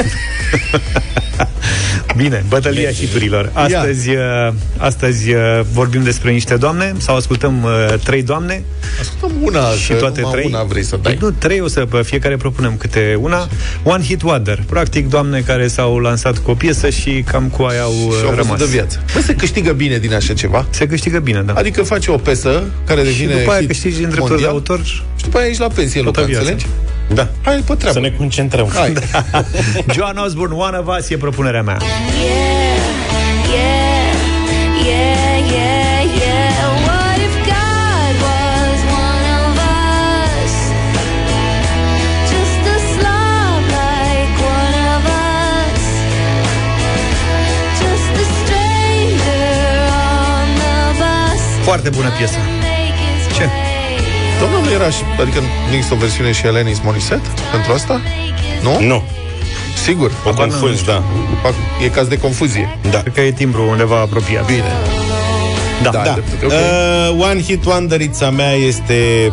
Speaker 2: Bine, bătălia hiturilor. Astăzi, uh, astăzi uh, vorbim despre niște doamne sau ascultăm uh, trei doamne
Speaker 3: Ascultăm una,
Speaker 2: și
Speaker 3: că
Speaker 2: toate
Speaker 3: numai
Speaker 2: trei.
Speaker 3: una vrei să dai.
Speaker 2: Nu, trei o să pe fiecare propunem câte una. One Hit Wonder. Practic, doamne care s-au lansat cu o piesă și cam cu aia au uh,
Speaker 3: și au
Speaker 2: rămas.
Speaker 3: văzut de viață. Băi, se câștigă bine din așa ceva.
Speaker 2: Se câștigă bine, da.
Speaker 3: Adică faci o pesă care
Speaker 2: și
Speaker 3: devine
Speaker 2: după aia
Speaker 3: hit
Speaker 2: câștigi din drepturi de
Speaker 3: mondial
Speaker 2: autor.
Speaker 3: și după aia ești la pensie,
Speaker 2: Toată
Speaker 3: Luca,
Speaker 2: viața.
Speaker 3: înțelegi?
Speaker 4: Da.
Speaker 3: Hai pe treabă.
Speaker 4: Să ne concentrăm.
Speaker 3: Hai.
Speaker 2: Joan Osborne, One of Us, e propunerea mea.
Speaker 12: Yeah, yeah, yeah, yeah, yeah. What if God was one of us? Just a slob like one of us. Just a stranger on the bus.
Speaker 2: Foarte bună piesă.
Speaker 12: Make his
Speaker 2: Ce?
Speaker 12: Way
Speaker 3: Domnul, nu era și... Adică nu există o versiune și Alanis Morissette pentru asta? Nu?
Speaker 4: Nu.
Speaker 3: Sigur.
Speaker 4: O confunzi, da.
Speaker 3: Fac- E caz de confuzie.
Speaker 4: Da.
Speaker 2: Cred că e timbru undeva apropiat.
Speaker 3: Bine.
Speaker 2: Da.
Speaker 3: Da.
Speaker 4: Da.
Speaker 3: dreptate, ok.
Speaker 4: Uh, One Hit Wonderița mea este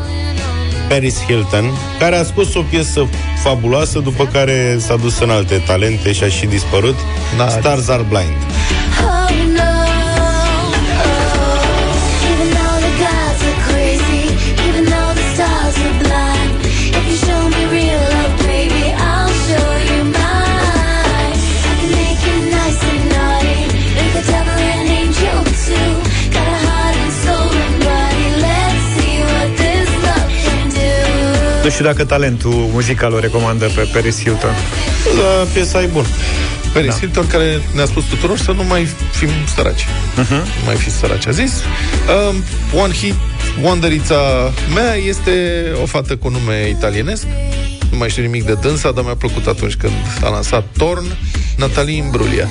Speaker 4: Paris Hilton, care a scos o piesă fabuloasă, după care s-a dus în alte talente și a și dispărut.
Speaker 3: Da.
Speaker 4: Stars Are Blind.
Speaker 2: Nu știu dacă talentul muzical o recomandă pe Paris Hilton.
Speaker 4: Da, piesa e bună.
Speaker 3: Paris da. Hilton care ne-a spus tuturor să nu mai fim săraci. Uh-huh. Nu mai fiți săraci, a zis. Um, one Hit Wonderița mea este o fată cu nume italienesc. Nu mai știu nimic de dânsa, dar mi-a plăcut atunci când a lansat Torn, Natalie Imbruglia.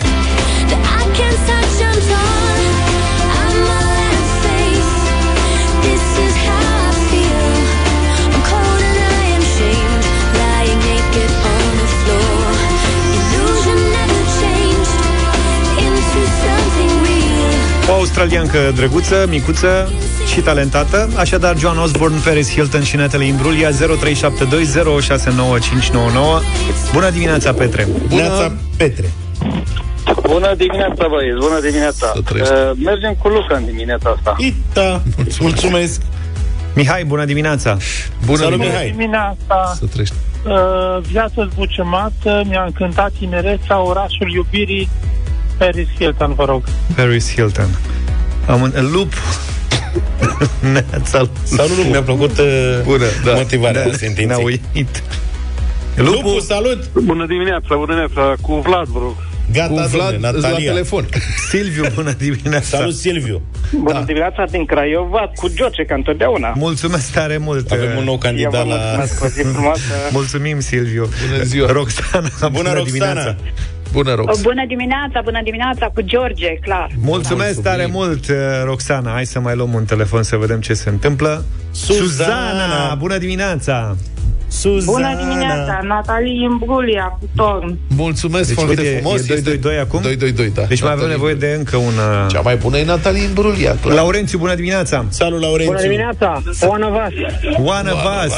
Speaker 2: Australiancă drăguță, micuță și talentată. Așadar, Joan Osborne, Paris Hilton și Natalie Imbruglia 0372069599. Bună dimineața, Petre!
Speaker 3: Bună.
Speaker 4: Neața Petre.
Speaker 13: Bună dimineața, băieți, bună dimineața.
Speaker 3: Să trăiești.
Speaker 13: Uh, mergem cu Luca în dimineața asta.
Speaker 4: Ita. Mulțumesc. Mulțumesc.
Speaker 2: Mihai, bună dimineața!
Speaker 3: Bună,
Speaker 4: Salut,
Speaker 3: Mihai.
Speaker 4: Mihai.
Speaker 14: dimineața,
Speaker 3: Să trăiești.
Speaker 14: uh, viață zbuciumată, mi-a încântat tinerețea, orașul iubirii, Paris Hilton, vă rog.
Speaker 2: Paris Hilton. Am un lup. Neața,
Speaker 4: Sau nu, nu, mi-a plăcut uh,
Speaker 12: Bună, da.
Speaker 4: motivarea
Speaker 2: Ne-a
Speaker 4: sentinței.
Speaker 2: uit.
Speaker 4: Lupu, salut!
Speaker 13: Bună dimineața, bună dimineața, cu Vlad, vă rog.
Speaker 4: Gata,
Speaker 12: Cu Vlad
Speaker 4: domnule,
Speaker 12: îți la
Speaker 4: Natalia.
Speaker 12: telefon.
Speaker 2: Silviu, bună dimineața.
Speaker 4: Salut, Silviu.
Speaker 13: Bună dimineața din Craiova, cu George, ca întotdeauna.
Speaker 2: Mulțumesc tare mult.
Speaker 4: Avem un nou
Speaker 13: Eu vă
Speaker 4: candidat la...
Speaker 13: mulțumesc, o zi frumoasă.
Speaker 2: Mulțumim, Silviu.
Speaker 12: Bună ziua.
Speaker 2: Roxana,
Speaker 4: Bună, Roxana!
Speaker 2: dimineața.
Speaker 12: Bună, Rox.
Speaker 15: Bună dimineața, bună dimineața cu George, clar.
Speaker 2: Mulțumesc tare mult, uh, Roxana. Hai să mai luăm un telefon să vedem ce se întâmplă.
Speaker 4: Suzana!
Speaker 2: bună dimineața!
Speaker 4: Suzana!
Speaker 15: Bună dimineața, Natalie Imbrulia cu Torn.
Speaker 12: Mulțumesc
Speaker 2: Deci,
Speaker 12: foarte
Speaker 2: uite,
Speaker 12: frumos.
Speaker 2: e 222 acum?
Speaker 12: 222, da.
Speaker 2: Deci mai avem
Speaker 12: Natalie
Speaker 2: nevoie de încă una...
Speaker 12: Cea mai bună e Natalie Imbrulia, clar.
Speaker 2: Laurențiu, bună dimineața!
Speaker 4: Salut, Laurențiu!
Speaker 16: Bună dimineața, one of us.
Speaker 2: One of Us!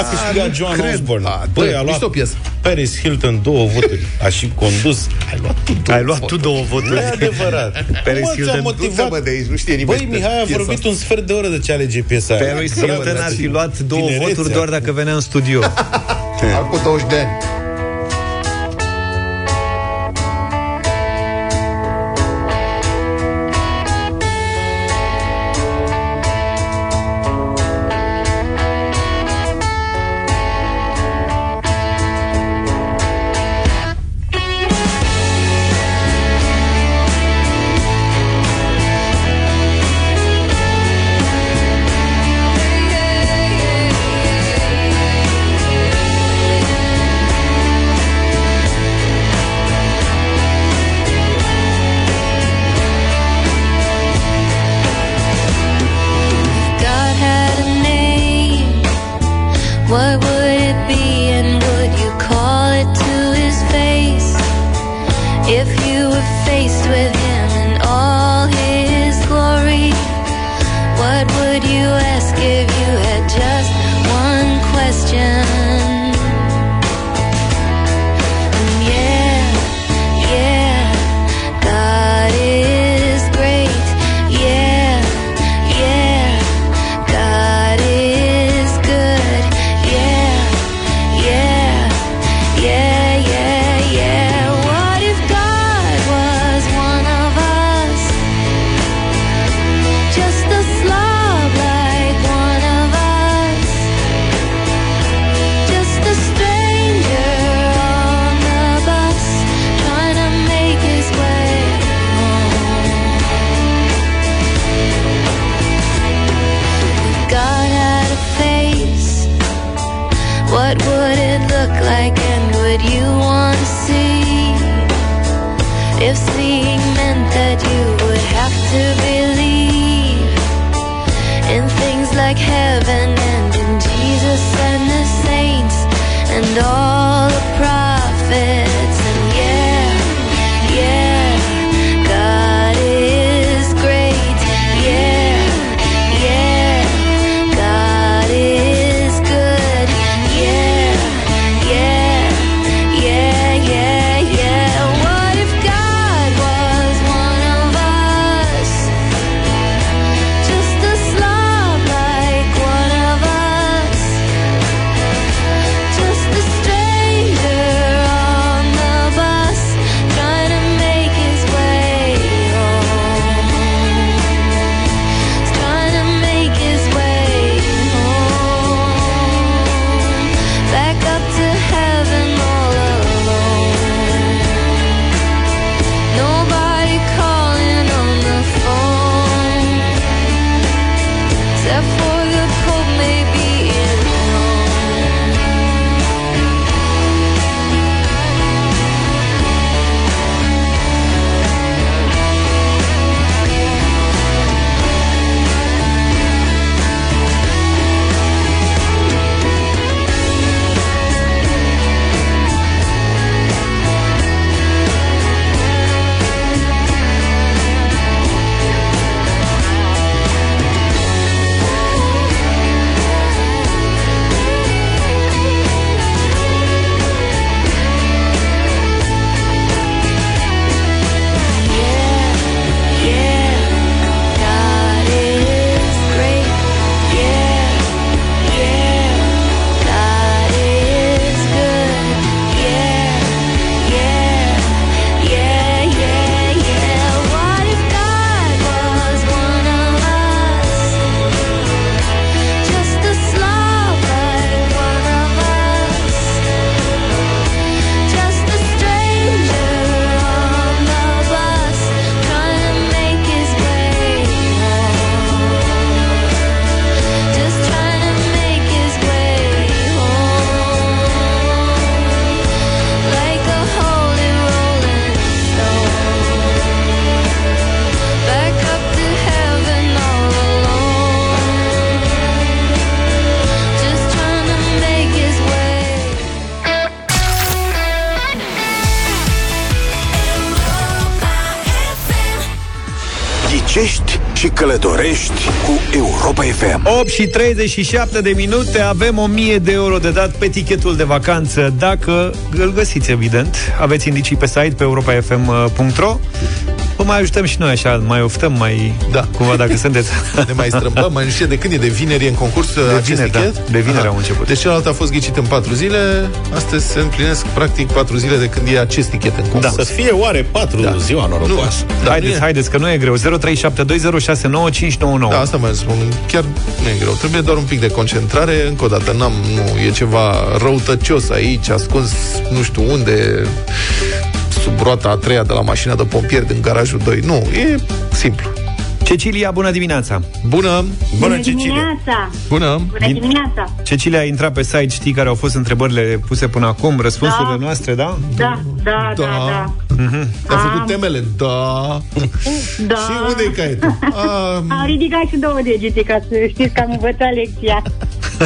Speaker 4: A câștigat Joan
Speaker 12: cred.
Speaker 4: Osborne.
Speaker 12: A,
Speaker 4: Băi,
Speaker 12: bă,
Speaker 4: a luat
Speaker 12: mișto piesă.
Speaker 4: Paris Hilton două voturi. A și condus. Ai luat tu
Speaker 2: Ai luat tu două voturi.
Speaker 4: Nu e adevărat.
Speaker 2: Paris
Speaker 4: Mă, ți-a
Speaker 2: Hilton,
Speaker 4: motivat.
Speaker 12: Bă, de aici, nu știe nimeni.
Speaker 4: Băi, Mihai a
Speaker 12: piesa
Speaker 4: vorbit
Speaker 12: asta.
Speaker 4: un sfert de oră de ce alege piesa aia.
Speaker 2: Paris
Speaker 4: Bravo,
Speaker 2: Hilton ar fi
Speaker 4: Natalie.
Speaker 2: luat două
Speaker 4: Tinerețea.
Speaker 2: voturi doar dacă venea în studio.
Speaker 12: Acum 20 de ani.
Speaker 1: Și călătorești cu Europa FM.
Speaker 2: 8 și 37 de minute Avem 1000 de euro de dat pe tichetul de vacanță Dacă îl găsiți, evident Aveți indicii pe site pe europafm.ro Vă mai ajutăm și noi așa, mai oftăm, mai...
Speaker 3: Da.
Speaker 2: Cumva dacă sunteți...
Speaker 3: Ne mai strâmbăm, mai nu știe de când e, de vineri e în concurs de acest
Speaker 2: vineri, da.
Speaker 3: tichet?
Speaker 2: De vineri
Speaker 3: Aha.
Speaker 2: au început.
Speaker 3: Deci celălalt a fost ghicit în patru zile, astăzi se împlinesc practic patru zile de când e acest tichet în concurs.
Speaker 4: Să fie oare patru
Speaker 3: Da.
Speaker 4: ziua norocoasă.
Speaker 3: Nu, da,
Speaker 2: haideți,
Speaker 3: nu e-
Speaker 2: haideți, că nu e greu 0372069599
Speaker 3: Da, asta mai spun. Chiar nu e greu. Trebuie doar un pic de concentrare. Încă o dată, n-am, nu, e ceva răutăcios aici, ascuns nu știu unde, sub roata a treia de la mașina de pompieri din garajul 2. Nu, e simplu.
Speaker 2: Cecilia, bună dimineața!
Speaker 3: Bună!
Speaker 4: Bună, Cecilia!
Speaker 15: dimineața!
Speaker 3: Bună!
Speaker 15: Bună dimineața!
Speaker 2: Cecilia a intrat pe site, știi care au fost întrebările puse până acum, răspunsurile
Speaker 15: Da.
Speaker 2: noastre, da?
Speaker 15: Da, da, da, da.
Speaker 3: Ai făcut temele? Da.
Speaker 15: Da.
Speaker 3: Și unde e caietul? Ah,
Speaker 15: Am ridicat și două degete ca să știți că am învățat lecția.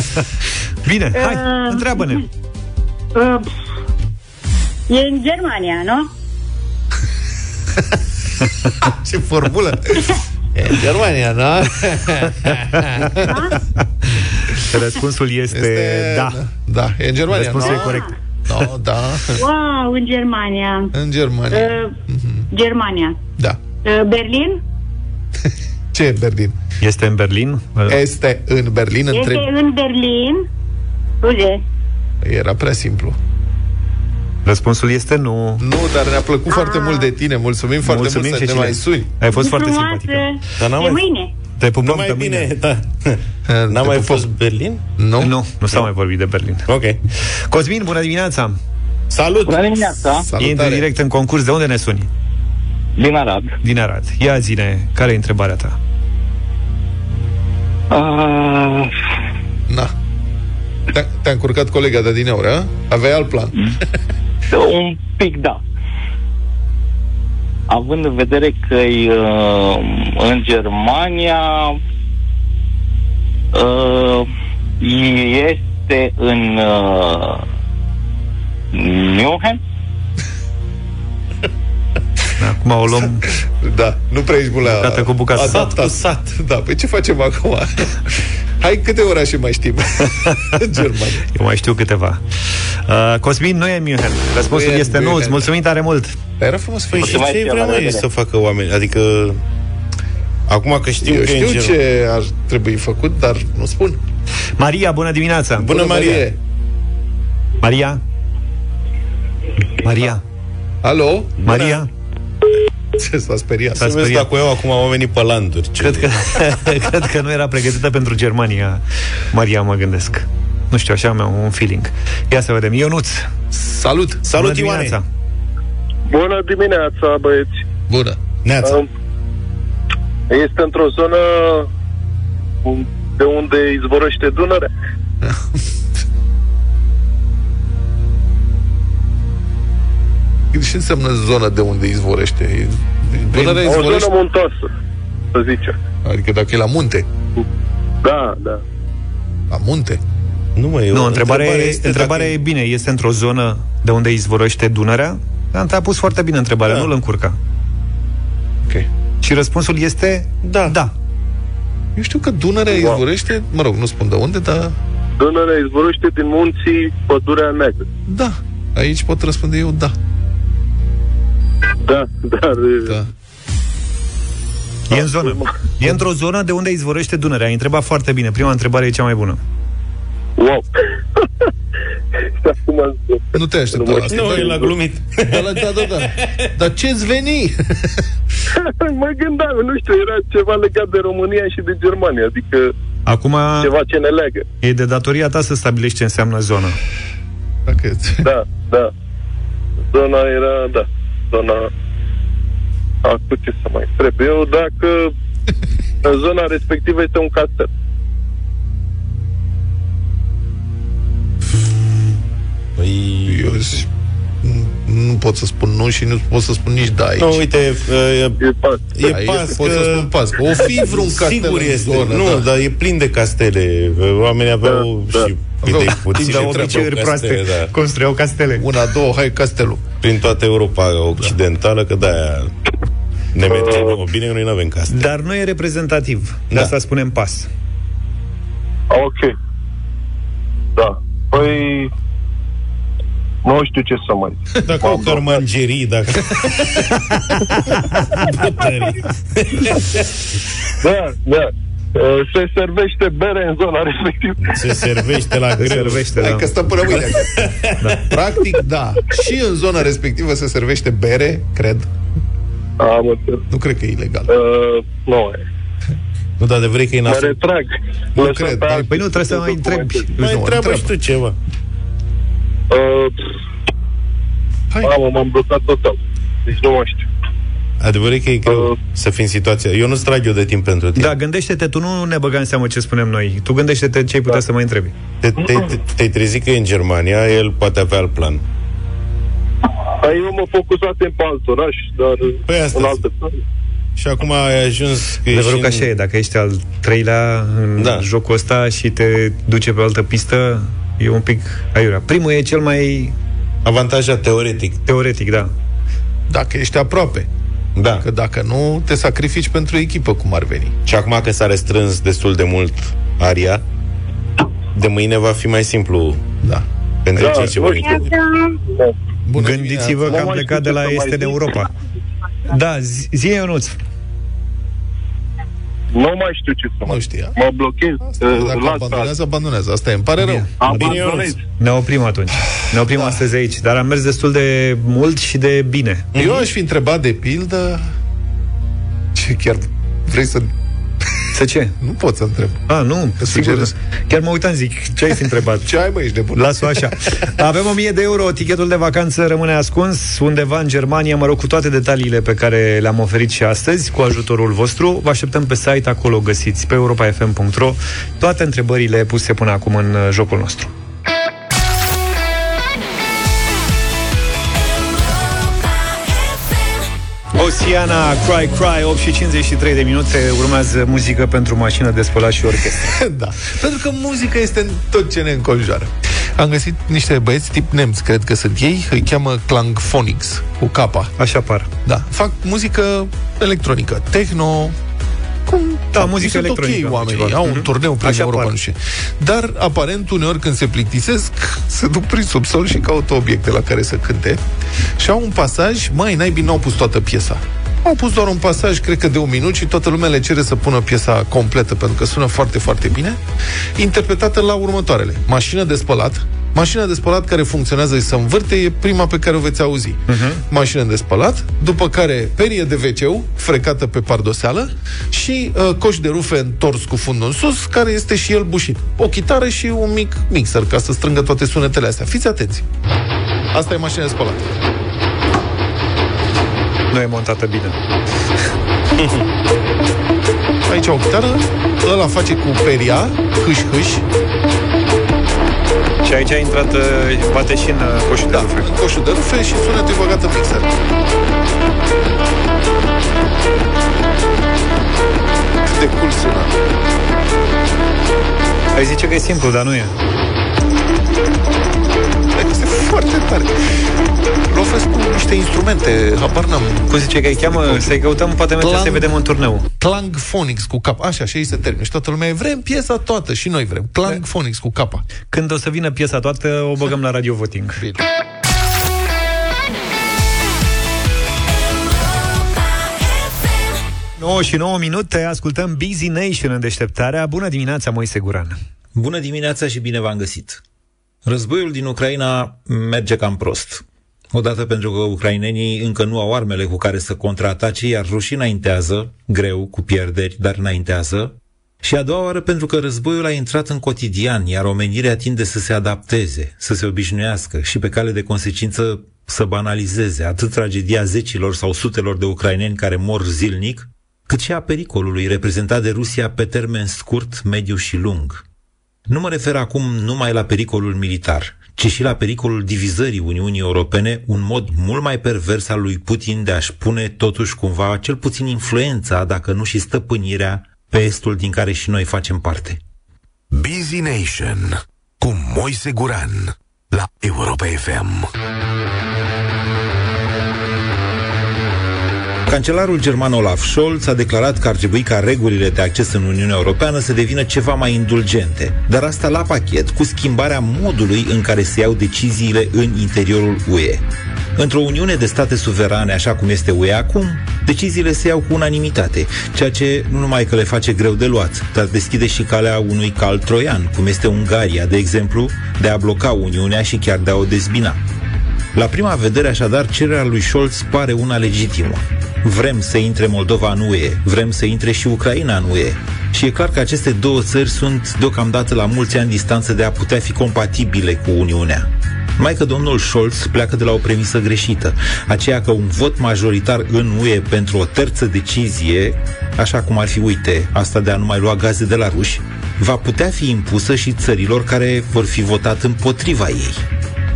Speaker 2: Bine, hai,
Speaker 15: Uh,
Speaker 2: întreabă-ne.
Speaker 15: Uh, e în Germania, nu?
Speaker 3: ce formulă! E în Germania, da?
Speaker 2: Răspunsul este,
Speaker 3: Este-
Speaker 2: da.
Speaker 3: Da, e în Germania,
Speaker 2: Răspunsul
Speaker 3: nu?
Speaker 2: e corect.
Speaker 3: No, da.
Speaker 15: Wow, în Germania.
Speaker 3: În Germania.
Speaker 15: Uh, Germania.
Speaker 3: Da.
Speaker 15: Uh, Berlin?
Speaker 3: Ce e Berlin?
Speaker 2: Este în Berlin?
Speaker 3: Este în Berlin,
Speaker 15: Este
Speaker 3: întreb.
Speaker 15: în Berlin. Scuze.
Speaker 3: Era prea simplu.
Speaker 2: Răspunsul este nu.
Speaker 3: Nu, dar ne-a plăcut foarte mult de tine. Mulțumim, foarte
Speaker 2: Mulțumim,
Speaker 3: mult să ne
Speaker 2: Cecilia.
Speaker 3: mai suni.
Speaker 2: Ai fost foarte
Speaker 15: Frumoasă.
Speaker 2: simpatică.
Speaker 4: Dar n-am
Speaker 15: De
Speaker 4: mai-
Speaker 15: mâine.
Speaker 2: Te pupăm
Speaker 4: Nu mai
Speaker 2: pe
Speaker 4: bine,
Speaker 2: mâine.
Speaker 4: da. N-am
Speaker 3: Te
Speaker 4: mai
Speaker 3: pupăm.
Speaker 4: fost Berlin?
Speaker 3: Nu?
Speaker 2: Nu, nu s-a mai vorbit de Berlin.
Speaker 4: Ok.
Speaker 2: Cosmin, bună dimineața!
Speaker 4: Salut!
Speaker 17: Bună dimineața!
Speaker 2: Intri
Speaker 3: Salutare.
Speaker 2: direct în concurs. De unde ne suni?
Speaker 17: Din Arad.
Speaker 2: Din Arad. Ia zine, care e întrebarea ta?
Speaker 17: Uh,
Speaker 3: Na. Te-a, te-a încurcat colega de din a? Aveai alt plan.
Speaker 17: Un pic da. Având în vedere că e uh, în Germania uh, este în uh, München
Speaker 2: Acum o luăm
Speaker 3: Da, nu prea ești bun la
Speaker 2: Bucată cu bucată.
Speaker 3: adaptat.
Speaker 4: Sat cu sat.
Speaker 3: Da, păi ce facem acum? Hai câte orașe mai știm în Germania.
Speaker 2: Eu mai știu câteva. Uh, Cosmin, nu e în München. Răspunsul
Speaker 3: Nu e în
Speaker 2: este nu.
Speaker 3: München.
Speaker 2: Îți mulțumim tare mult.
Speaker 3: Dar era frumos
Speaker 4: Păi
Speaker 3: fi.
Speaker 4: și
Speaker 17: Mulțumesc,
Speaker 4: ce
Speaker 17: eu,
Speaker 4: vrea
Speaker 17: la
Speaker 4: mai
Speaker 17: revedere.
Speaker 4: să facă oameni? Adică... Acum că știu
Speaker 3: Eu
Speaker 4: că e în
Speaker 3: știu
Speaker 4: Germania.
Speaker 3: ce ar trebui făcut, dar nu spun.
Speaker 2: Maria, bună dimineața!
Speaker 4: Bună, Maria!
Speaker 2: Maria? Maria?
Speaker 3: Alo?
Speaker 2: Maria?
Speaker 3: Ce s-a speriat?
Speaker 2: S-a
Speaker 4: Să vezi
Speaker 2: speriat.
Speaker 4: dacă eu acum au venit pe landuri. Ce...
Speaker 2: Cred că, cred că nu era pregătită pentru Germania, Maria, mă gândesc. Nu știu, așa am un feeling. Ia să vedem. Ionuț,
Speaker 3: Salut!
Speaker 4: Salut,
Speaker 2: bună
Speaker 4: Ioane!
Speaker 2: dimineața.
Speaker 7: Bună dimineața, băieți!
Speaker 3: Bună!
Speaker 4: Neața.
Speaker 7: Um, Este într-o zonă un- de unde izvorăște Dunărea.
Speaker 3: Ce înseamnă zona de unde izvorește? E- Dunărea
Speaker 7: O zonă
Speaker 3: izvorește?
Speaker 7: muntoasă, să zicem.
Speaker 3: Adică dacă e la munte.
Speaker 7: Da, da.
Speaker 3: La munte?
Speaker 4: Nu, mă, eu,
Speaker 2: Nu, întrebarea,
Speaker 4: întrebarea
Speaker 2: e,
Speaker 4: este
Speaker 2: întrebarea
Speaker 4: dacă-
Speaker 2: e bine. Este într-o zonă de unde izvorăște Dunărea? Dar te-a pus foarte bine întrebarea,
Speaker 4: Da.
Speaker 2: nu-l încurca.
Speaker 3: Ok.
Speaker 2: Și răspunsul este
Speaker 4: Da.
Speaker 2: da.
Speaker 3: Eu știu că Dunărea
Speaker 7: Wow.
Speaker 3: izvorește, mă rog, nu spun de unde, dar
Speaker 7: Dunărea izvorăște din munții Pădurea Neagră.
Speaker 3: da. Aici pot răspunde eu da.
Speaker 7: Da, dar...
Speaker 3: Da.
Speaker 2: E în zonă. E într-o zonă de unde izvorăște Dunărea. Ai întrebat foarte bine. Prima întrebare e cea mai bună.
Speaker 7: Wow! Și acum
Speaker 3: Nu te aștepta la asta.
Speaker 4: Nu,
Speaker 3: Da,
Speaker 4: el a glumit.
Speaker 3: Da, da, da, da, da. Dar ce-ți veni?
Speaker 7: mă gândeam, nu știu, era ceva legat de România și de Germania, adică
Speaker 2: Acum
Speaker 7: ceva ce ne leagă.
Speaker 2: e de datoria ta să stabilești ce înseamnă zonă.
Speaker 3: Dacă...
Speaker 7: Da, da. Zona era, da, zona... Acum ce să mai întreb eu, dacă în zona respectivă este un castel.
Speaker 4: Păi...
Speaker 3: Eu zi- nu pot să spun nu și nu pot să spun nici da aici.
Speaker 4: Nu, uite, e,
Speaker 7: E pas.
Speaker 4: e
Speaker 3: Aici
Speaker 4: pas
Speaker 3: pot
Speaker 4: că...
Speaker 3: să spun pas, că o fi vreun castel
Speaker 4: Sigur
Speaker 3: în
Speaker 4: este.
Speaker 3: zonă,
Speaker 4: nu,
Speaker 3: da.
Speaker 4: dar e plin de castele. Oamenii aveau
Speaker 7: Da, da.
Speaker 4: și
Speaker 3: Aveau
Speaker 4: idei puține.
Speaker 2: Da,
Speaker 3: treabă,
Speaker 2: obiceiuri proaste.
Speaker 4: Da.
Speaker 2: Construiau castele.
Speaker 3: Una, două, hai castelul.
Speaker 4: Prin toată Europa Occidentală, că de-aia... Ne merge, nu, bine că noi nu avem casă.
Speaker 2: Dar nu e reprezentativ. De
Speaker 4: Da.
Speaker 2: asta spunem pas.
Speaker 7: Ok. Da. Păi... Nu știu ce să mai...
Speaker 4: Dacă au cărmangerii, dacă... Butării.
Speaker 7: Da, da. Uh, Se servește bere în zona respectivă.
Speaker 4: Se servește la
Speaker 2: Se
Speaker 4: greu.
Speaker 2: servește,
Speaker 3: Hai
Speaker 2: da.
Speaker 3: că stăm până mâine. da. Practic, da. Și în zona respectivă se servește bere, cred.
Speaker 7: Am înțeles.
Speaker 3: Nu cred că e ilegal.
Speaker 7: Uh, nu e.
Speaker 4: Nu, dar de vrei că e
Speaker 7: Mă
Speaker 4: nasol.
Speaker 7: retrag.
Speaker 3: Nu
Speaker 7: Lăsăm
Speaker 3: cred.
Speaker 7: pe alții
Speaker 2: Păi nu, trebuie să mai întrebi.
Speaker 4: Mai
Speaker 3: Nu,
Speaker 4: întreabă
Speaker 3: întreabă.
Speaker 4: și tu ceva.
Speaker 7: Uh,
Speaker 3: Hai.
Speaker 7: Mamă, m-am blocat total. Deci nu mai știu.
Speaker 4: Adevărul e că e greu
Speaker 7: Uh.
Speaker 4: să fii în situația. Eu nu trag eu de timp pentru tine.
Speaker 2: Da, gândește-te, tu nu ne băga în seamă ce spunem noi. Tu gândește-te ce ai putea să mai întrebi.
Speaker 4: Te, te, te, te-ai trezit că e în Germania, el poate avea alt plan.
Speaker 7: Păi eu mă focusasem pe alt oraș, dar
Speaker 4: Păi asta
Speaker 7: în
Speaker 4: zic.
Speaker 7: altă țară.
Speaker 4: Și acum ai ajuns că
Speaker 2: Adevărul
Speaker 4: ești
Speaker 2: că așa e, dacă ești al treilea în
Speaker 4: Da.
Speaker 2: jocul ăsta și te duce pe altă pistă, e un pic aiurea. Primul e cel mai
Speaker 4: avantajat teoretic.
Speaker 2: teoretic, da.
Speaker 3: Dacă ești aproape.
Speaker 4: Da.
Speaker 3: Că dacă nu, te sacrifici pentru echipă, cum ar veni.
Speaker 4: Și acum că s-a restrâns destul de mult aria, de mâine va fi mai simplu
Speaker 3: Da.
Speaker 4: pentru
Speaker 7: Da,
Speaker 4: cei ce
Speaker 7: nu
Speaker 4: vor
Speaker 7: știu.
Speaker 4: interveni.
Speaker 3: Bună
Speaker 2: Gândiți-vă
Speaker 3: dimineața.
Speaker 2: că am
Speaker 7: mai
Speaker 2: plecat
Speaker 7: știu
Speaker 2: de
Speaker 7: ce
Speaker 2: la
Speaker 7: să mai
Speaker 2: este în
Speaker 7: zic.
Speaker 2: Europa. Da, zi, zi Ionuț.
Speaker 7: Nu mai știu ce să mai
Speaker 3: Nu știa.
Speaker 7: Mă blochez.
Speaker 3: Asta,
Speaker 7: uh,
Speaker 3: dacă
Speaker 7: la
Speaker 3: abandonează, abandonează. Asta e, îmi pare rău.
Speaker 7: Abandonez.
Speaker 2: Ne oprim atunci. Ne oprim
Speaker 3: Da.
Speaker 2: astăzi aici, dar am mers destul de mult și de bine.
Speaker 3: Eu aș fi întrebat de pildă... Ce chiar vrei să...
Speaker 2: Să ce?
Speaker 3: Nu pot să întreb.
Speaker 2: A, nu,
Speaker 3: Că
Speaker 2: sigur.
Speaker 3: sugerez.
Speaker 2: Chiar mă uitam, zic, ce ai fi întrebat?
Speaker 3: Ce ai, mă, ești nebun?
Speaker 2: Las-o așa. Avem 1000 de euro, tichetul de vacanță rămâne ascuns undeva în Germania, mă rog, cu toate detaliile pe care le-am oferit și astăzi, cu ajutorul vostru. Vă așteptăm pe site, acolo găsiți, pe europa.fm.ro, toate întrebările puse până acum în uh, jocul nostru. Oceana, Cry Cry, 8 și 53 de minute, urmează muzică pentru mașină de spălat și orchestră.
Speaker 3: da. Pentru că muzica este în tot ce ne înconjoară. Am găsit niște băieți tip nemți, cred că sunt ei, îi cheamă Klangphonics, cu capa.
Speaker 2: Așa par.
Speaker 3: Da. Fac muzică electronică, techno, cum,
Speaker 2: Da, muzică
Speaker 3: sunt
Speaker 2: electronică,
Speaker 3: ok oamenii,
Speaker 2: ceva.
Speaker 3: au un
Speaker 2: Mhm.
Speaker 3: turneu prin
Speaker 2: Așa
Speaker 3: Europa,
Speaker 2: par.
Speaker 3: nu știu. Dar, aparent, uneori când se plictisesc, se duc prin subsol și caută obiecte la care să cânte. Și au un pasaj, mai naibii n-au pus toată piesa. Au pus doar un pasaj, cred că de un minut și toată lumea le cere să pună piesa completă, pentru că sună foarte, foarte bine, interpretată la următoarele. Mașină de spălat, Mașina de spălat care funcționează și se învârte e prima pe care o veți auzi. Uh-huh. Mașină de spălat, după care perie de wc frecată pe pardoseală și uh, coș de rufe întors cu fundul în sus, care este și el bușit. O chitară și un mic mixer ca să strângă toate sunetele astea. Fiți atenți! Asta e mașina de spălat.
Speaker 2: Nu e montată bine.
Speaker 3: Aici o chitară, ăla face cu peria, hâș-hâș,
Speaker 2: Și aici a intrat, uh, poate și în uh, coșul de
Speaker 3: da,
Speaker 2: rufe.
Speaker 3: coșul de rufe și sunetul e băgat în mixer. Cât de cool sună.
Speaker 2: Ai zice că e simplu, dar nu e.
Speaker 3: Este foarte tare. Lovesc cu niște instrumente, habar n-am.
Speaker 2: Cum zice că îi cheamă, să-i căutăm, poate merge
Speaker 3: Clang-
Speaker 2: să vedem în turneu.
Speaker 3: Klangphonics cu cap. Așa, așa îi se termină. Și toată lumea e, vrem piesa toată și noi vrem. Klangphonics cu capa.
Speaker 2: Când o să vină piesa toată, o băgăm la Radio Voting.
Speaker 3: Bine.
Speaker 2: Nouă și 9 minute, ascultăm Busy Nation în deșteptarea. Bună dimineața, Moise Guran.
Speaker 18: Bună dimineața și bine v-am găsit. Războiul din Ucraina merge cam prost. Odată pentru că ucrainenii încă nu au armele cu care să contraatace, iar rușii înaintează, greu, cu pierderi, dar înaintează. Și a doua oară pentru că războiul a intrat în cotidian, iar omenirea tinde să se adapteze, să se obișnuiască și pe cale de consecință să banalizeze atât tragedia zecilor sau sutelor de ucraineni care mor zilnic, cât și a pericolului reprezentat de Rusia pe termen scurt, mediu și lung. Nu mă refer acum numai la pericolul militar, ci și la pericolul divizării Uniunii Europene, un mod mult mai pervers al lui Putin de a-și pune totuși cumva cel puțin influența, dacă nu și stăpânirea, pe estul din care și noi facem parte.
Speaker 1: Busy Nation cu Moise Guran la Europa FM.
Speaker 18: Cancelarul german Olaf Scholz a declarat că ar trebui ca regulile de acces în Uniunea Europeană să devină ceva mai indulgente, dar asta la pachet cu schimbarea modului în care se iau deciziile în interiorul UE. Într-o Uniune de state suverane, așa cum este UE acum, deciziile se iau cu unanimitate, ceea ce nu numai că le face greu de luat, dar deschide și calea unui cal troian, cum este Ungaria, de exemplu, de a bloca Uniunea și chiar de a o dezbina. La prima vedere, așadar, cererea lui Scholz pare una legitimă. Vrem să intre Moldova în UE, vrem să intre și Ucraina în UE. Și e clar că aceste două țări sunt deocamdată la mulți ani distanță de a putea fi compatibile cu Uniunea. Mai că domnul Scholz pleacă de la o premisă greșită, aceea că un vot majoritar în UE pentru o terță decizie, așa cum ar fi, uite, asta de a nu mai lua gaze de la ruși, va putea fi impusă și țărilor care vor fi votat împotriva ei.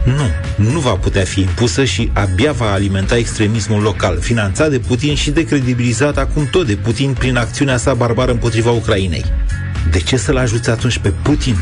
Speaker 18: Nu, nu va putea fi impusă și abia va alimenta extremismul local, finanțat de Putin și decredibilizat acum tot de Putin prin acțiunea sa barbară împotriva Ucrainei. De ce să-l ajuți atunci pe Putin?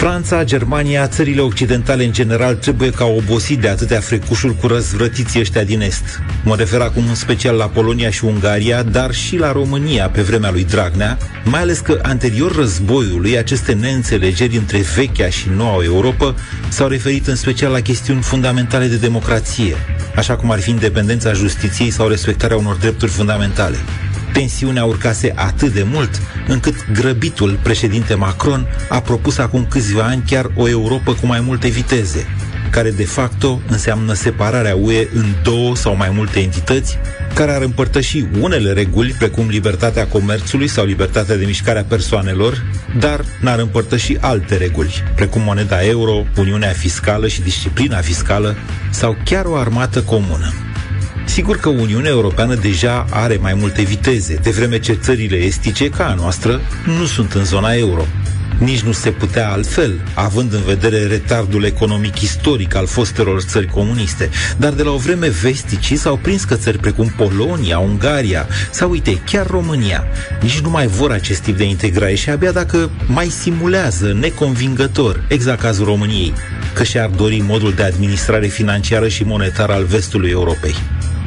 Speaker 18: Franța, Germania, țările occidentale în general trebuie ca obosit de atâtea frecușuri cu răzvrătiții ăștia din Est. Mă refer acum în special la Polonia și Ungaria, dar și la România pe vremea lui Dragnea, mai ales că anterior războiului aceste neînțelegeri între vechea și noua Europa s-au referit în special la chestiuni fundamentale de democrație, așa cum ar fi independența justiției sau respectarea unor drepturi fundamentale. Tensiunea urcase atât de mult încât grăbitul președinte Macron a propus acum câțiva ani chiar o Europa cu mai multe viteze, care de facto înseamnă separarea UE în două sau mai multe entități, care ar împărtăși unele reguli, precum libertatea comerțului sau libertatea de mișcare a persoanelor, dar n-ar împărtăși alte reguli, precum moneda euro, uniunea fiscală și disciplina fiscală, sau chiar o armată comună. Sigur că Uniunea Europeană deja are mai multe viteze, de vreme ce țările estice, ca a noastră, nu sunt în zona euro. Nici nu se putea altfel, având în vedere retardul economic istoric al fostelor țări comuniste. Dar de la o vreme vesticii s-au prins că țări precum Polonia, Ungaria sau, uite, chiar România nici nu mai vor acest tip de integrare și abia dacă mai simulează neconvingător, exact cazul României, că și-ar dori modul de administrare financiară și monetară al vestului Europei.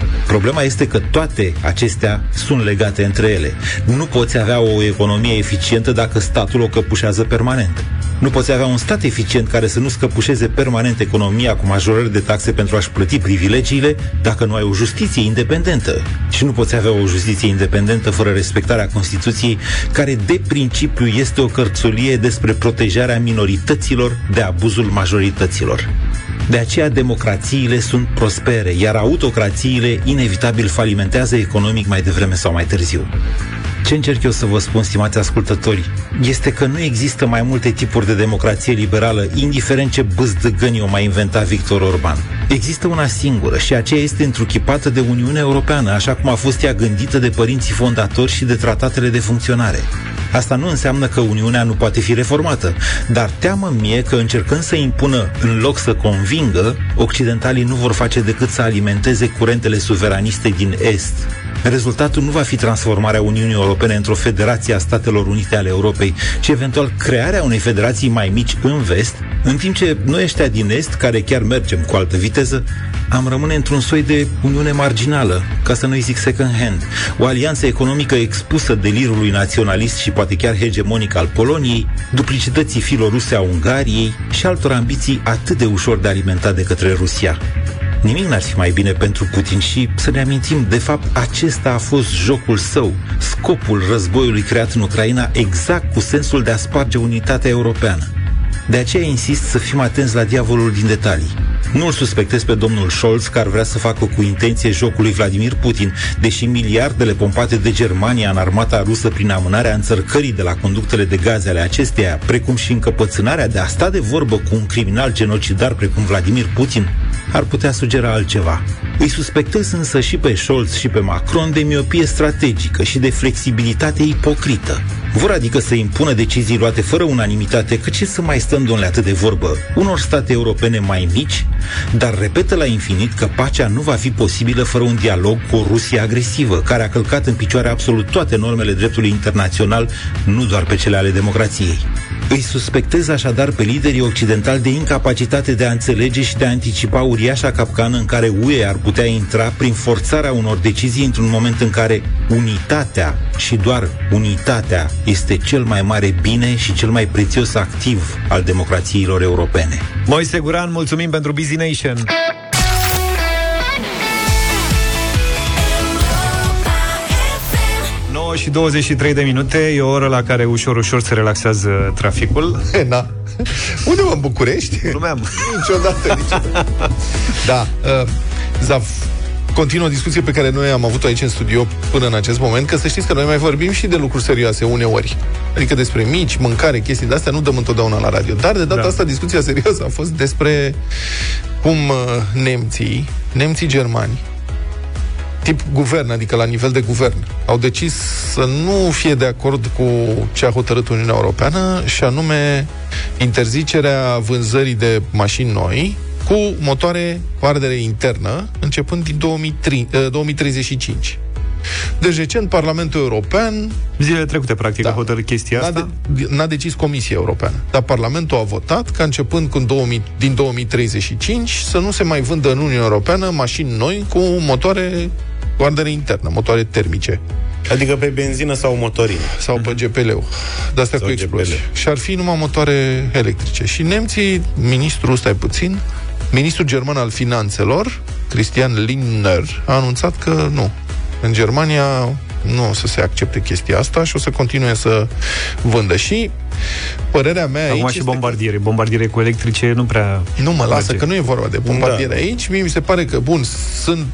Speaker 18: happening. Problema este că toate acestea sunt legate între ele. Nu poți avea o economie eficientă dacă statul o căpușează permanent. Nu poți avea un stat eficient care să nu scăpușeze permanent economia cu majorări de taxe pentru a-și plăti privilegiile dacă nu ai o justiție independentă. Și nu poți avea o justiție independentă fără respectarea Constituției, care de principiu este o cărțulie despre protejarea minorităților de abuzul majorităților. De aceea democrațiile sunt prospere, iar autocrațiile inevitabil falimentează economic mai devreme sau mai târziu. Ce încerc eu să vă spun, stimați ascultători, este că nu există mai multe tipuri de democrație liberală, indiferent ce băzdăgăni o mai inventa Victor Orban. Există una singură și aceea este întruchipată de Uniunea Europeană, așa cum a fost ea gândită de părinții fondatori și de tratatele de funcționare. Asta nu înseamnă că Uniunea nu poate fi reformată, dar teamă mie că încercând să impună în loc să convingă, occidentalii nu vor face decât să alimenteze curentele suveraniste din Est. Rezultatul nu va fi transformarea Uniunii Europene într-o federație a Statelor Unite ale Europei, ci eventual crearea unei federații mai mici în vest, în timp ce noi ăștia din Est, care chiar mergem cu altă viteză, am rămâne într-un soi de uniune marginală, ca să nu-i zic second hand, o alianță economică expusă delirului naționalist și poate chiar hegemonic al Poloniei, duplicității filoruse a Ungariei și altor ambiții atât de ușor de alimentat de către Rusia. Nimic n-ar fi mai bine pentru Putin și să ne amintim, de fapt, acesta a fost jocul său, scopul războiului creat în Ucraina exact cu sensul de a sparge unitatea europeană. De aceea insist să fim atenți la diavolul din detalii. Nu-l suspectez pe domnul Scholz că ar vrea să facă cu intenție jocul lui Vladimir Putin, deși miliardele pompate de Germania în armata rusă prin amânarea înțărcării de la conductele de gaze ale acesteia, precum și încăpățânarea de a sta de vorbă cu un criminal genocidar precum Vladimir Putin, ar putea sugera altceva. Îi suspectez însă și pe Scholz și pe Macron de miopie strategică și de flexibilitate ipocrită. Vor adică să impună decizii luate fără unanimitate, cât și să mai stăm, domnule, atât de vorbă, unor state europene mai mici, dar repetă la infinit că pacea nu va fi posibilă fără un dialog cu o Rusie agresivă, care a călcat în picioare absolut toate normele dreptului internațional, nu doar pe cele ale democrației. Îi suspectez așadar pe liderii occidentali de incapacitate de a înțelege și de a anticipa uriașa capcană în care UE ar putea intra prin forțarea unor decizii într-un moment în care unitatea și doar unitatea este cel mai mare bine și cel mai prețios activ al democrațiilor europene.
Speaker 2: Moise Guran, mulțumim pentru Busy Nation. 9 și 23 de minute E o oră la care ușor, ușor se relaxează traficul
Speaker 3: E, na. Unde mă, în București?
Speaker 2: Glumeam
Speaker 3: Niciodată, niciodată. Da, uh, Zaf, continuă o discuție pe care noi am avut-o aici în studio până în acest moment, că să știți că noi mai vorbim și de lucruri serioase uneori. Adică despre mici, mâncare, chestii de astea, nu dăm întotdeauna la radio. Dar de data
Speaker 2: Da.
Speaker 3: asta discuția serioasă a fost despre cum uh, nemții, nemții germani, tip guvern, adică la nivel de guvern, au decis să nu fie de acord cu ce a hotărât Uniunea Europeană și anume interzicerea vânzării de mașini noi cu motoare cu ardere internă începând din 2003, eh, 2035. Deci recent Parlamentul European
Speaker 2: Zilele trecute, practic, da. a hotărât chestia
Speaker 3: n-a,
Speaker 2: asta
Speaker 3: de, n-a decis Comisia Europeană, dar Parlamentul a votat ca începând cu 2000, din 2035 să nu se mai vândă în Uniunea Europeană mașini noi cu motoare cu ardere internă, motoare termice
Speaker 4: Adică pe benzină sau motorină.
Speaker 3: sau pe GPL-ul, de astea
Speaker 4: Sau
Speaker 3: cu explozii.
Speaker 4: GPL.
Speaker 3: Și ar fi numai motoare electrice. Și nemții, ministrul, stai puțin, ministrul german al finanțelor, Christian Lindner, a anunțat că nu. În Germania nu o să se accepte chestia asta și o să continue să vândă. Și părerea mea
Speaker 2: Acum
Speaker 3: aici
Speaker 2: și
Speaker 3: este
Speaker 2: bombardiere Bombardiere cu electrice nu prea
Speaker 3: nu mă lasă,
Speaker 2: merge.
Speaker 3: că nu e vorba de bombardiere
Speaker 4: Da.
Speaker 3: aici. Mie mi se pare că, bun, sunt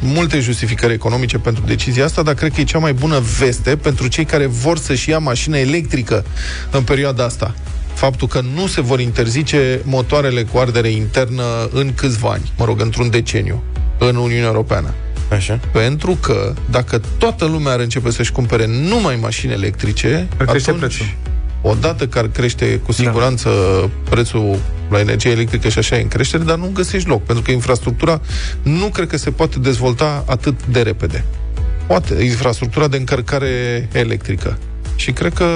Speaker 3: multe justificări economice pentru decizia asta, dar cred că e cea mai bună veste pentru cei care vor să-și ia mașină electrică în perioada asta. Faptul că nu se vor interzice motoarele cu ardere internă în câțiva ani, mă rog, într-un deceniu, în Uniunea Europeană.
Speaker 4: Așa.
Speaker 3: Pentru că dacă toată lumea ar începe să-și cumpere numai mașini electrice,
Speaker 2: Ar crește
Speaker 3: atunci,
Speaker 2: prețul.
Speaker 3: odată că ar crește cu siguranță da. prețul la energie electrică și așa e în creștere, dar nu găsești loc, pentru că infrastructura nu cred că se poate dezvolta atât de repede. Poate, infrastructura de încărcare electrică. Și cred că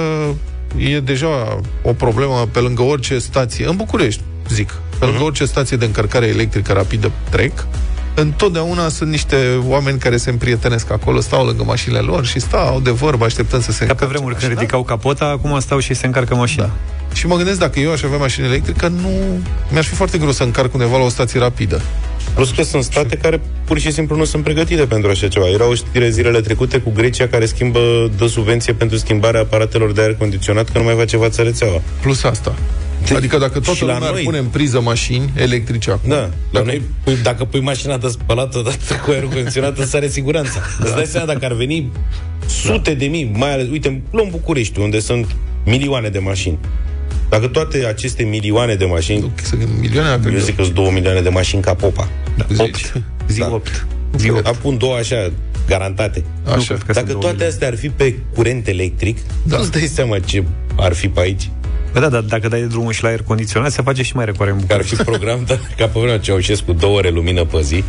Speaker 3: e deja o problemă pe lângă orice stație, în București, zic, pe lângă orice stație de încărcare electrică rapidă trec, întotdeauna sunt niște oameni care se împrietenesc acolo, stau lângă mașinile lor și stau de vorbă așteptând să se
Speaker 2: Ca pe
Speaker 3: încarce
Speaker 2: vremuri când
Speaker 3: mașina.
Speaker 2: ridicau capota Acum stau și se încarcă mașina
Speaker 3: Da. Și mă gândesc, dacă eu aș avea mașină electrică, nu... Mi-ar fi foarte greu să încarc undeva la o stație rapidă.
Speaker 4: Plus că sunt state care pur și simplu nu sunt pregătite pentru așa ceva. Era o știre zilele trecute cu Grecia care schimbă, dă subvenție pentru schimbarea aparatelor de aer condiționat, că nu mai face față rețeaua.
Speaker 3: Plus asta. Adică dacă toată
Speaker 4: Și la
Speaker 3: lumea ar
Speaker 4: noi-
Speaker 3: pune în priză mașini electrice acum...
Speaker 4: Da, la
Speaker 3: dacă
Speaker 4: noi, pui, dacă pui mașina de spălat odată cu aerul condiționat, îți sare siguranța. Da. Îți dai seama dacă ar veni sute de mii, mai ales, uite, luăm București, unde sunt milioane de mașini. Dacă toate aceste milioane de mașini,
Speaker 3: Sunt milioane, dacă
Speaker 4: eu zic că sunt două milioane de mașini ca popa.
Speaker 3: Da,
Speaker 4: Opt.
Speaker 2: Zi
Speaker 4: Da.
Speaker 2: 8
Speaker 3: Zi opt.
Speaker 4: Apun două așa, garantate.
Speaker 3: Așa.
Speaker 2: Nu cred că sunt
Speaker 4: Dacă
Speaker 2: două
Speaker 4: toate astea ar fi pe curent electric,
Speaker 3: Da.
Speaker 4: da. nu-ți dai seama ce ar fi pe aici.
Speaker 2: Bă, da, dar dacă dai drumul și la aer condiționat Se face și mai recoare în
Speaker 4: Că ar
Speaker 2: București.
Speaker 4: fi program de, ca pe vremea Ceaușescu, două ore lumină pe zi.